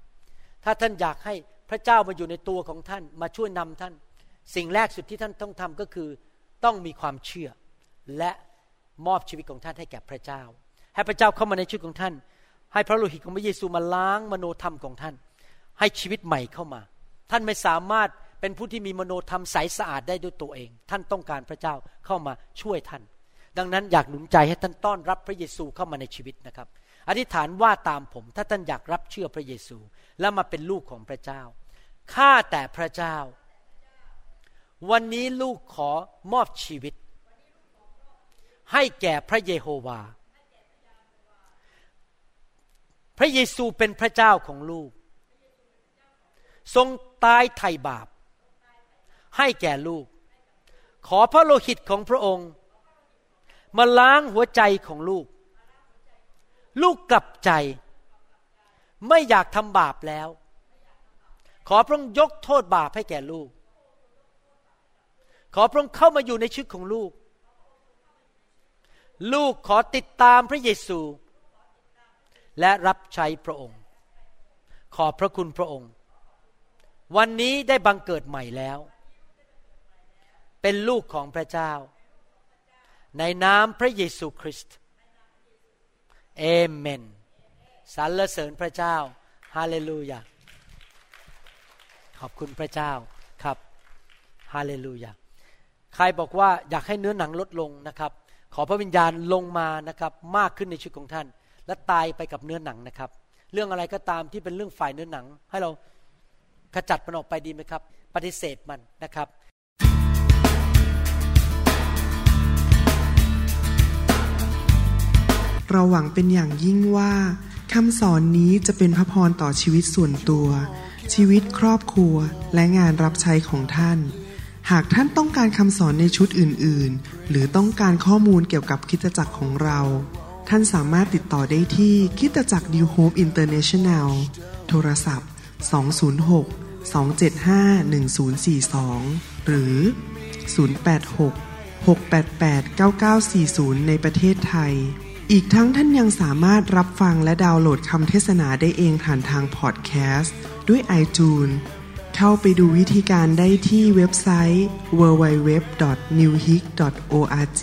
ถ้าท่านอยากให้พระเจ้ามาอยู่ในตัวของท่าน มาช่วยนำท่าน สิ่งแรกสุดที่ท่านต้องทำก็คือต้องมีความเชื่อและมอบชีวิตของท่านให้แก่พระเจ้า ให้พระเจ้าเข้ามาในชีวิตของท่าน ให้พระโลหิตของพระเยซูมาล้างมโนธรรมของท่าน ให้ชีวิตใหม่เข้ามา ท่านไม่สามารถเป็นผู้ที่มีมโนธรรมใสสะอาดได้ด้วยตัวเอง ท่านต้องการพระเจ้าเข้ามาช่วยท่าน ดังนั้นอยากหนุนใจให้ท่านต้อนรับพระเยซูเข้ามาในชีวิตนะครับ อธิษฐานว่าตามผม ถ้าท่านอยากรับเชื่อพระเยซู และมาเป็นลูกของพระเจ้า ข้าแต่พระเจ้า วันนี้ลูกขอมอบชีวิต ให้แก่พระเยโฮวา พระเยซูเป็นพระเจ้าของลูก ทรงตายไถ่บาป ให้แก่ลูก ขอพระโลหิตของพระองค์ มาล้างหัวใจของลูก ลูกกลับใจ ไม่อยากทำบาปแล้ว ขอพระองค์ยกโทษบาปให้แก่ลูก ขอพระองค์เข้ามาอยู่ในชีวิตของลูก ลูกขอติดตามพระเยซู และรับใช้พระองค์ ขอพระคุณพระองค์ วันนี้ได้บังเกิดใหม่แล้ว เป็นลูกของพระเจ้า ในนามพระเยซูคริสต์เอเมนสรรเสริญพระเจ้าฮาเลลูยาขอบคุณพระเจ้าครับฮาเลลูยาใครบอกว่าอยากให้เนื้อหนังลดลงนะครับ ขอพระวิญญาณลงมานะครับ มากขึ้นในชีวิตของท่าน และตายไปกับเนื้อหนังนะครับ เรื่องอะไรก็ตามที่เป็นเรื่องฝ่ายเนื้อหนัง ให้เราขจัดมันออกไปดีไหมครับ ปฏิเสธมันนะครับเราหวังเป็นอย่างยิ่งว่าคำสอนนี้จะเป็นพระพรต่อชีวิตส่วนตัว ชีวิตครอบครัวและงานรับใช้ของท่าน หากท่านต้องการคำสอนในชุดอื่น ๆ หรือต้องการข้อมูลเกี่ยวกับคริสตจักรของเรา ท่านสามารถติดต่อได้ที่คริสตจักร New Hope International โทรศัพท์ 206 275 1042 หรือ 086 688 9940 ในประเทศไทย อีกทั้งท่านยังสามารถรับฟังและดาวน์โหลดคำเทศนาได้เองผ่านทางพอดแคสต์ด้วย iTunes เข้าไปดูวิธีการได้ที่เว็บไซต์ www.newhick.org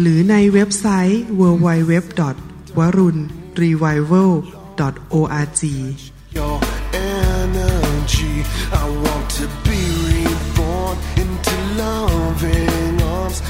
หรือในเว็บไซต์ www.warunrevival.org your energy. I want to be reborn into loving arms.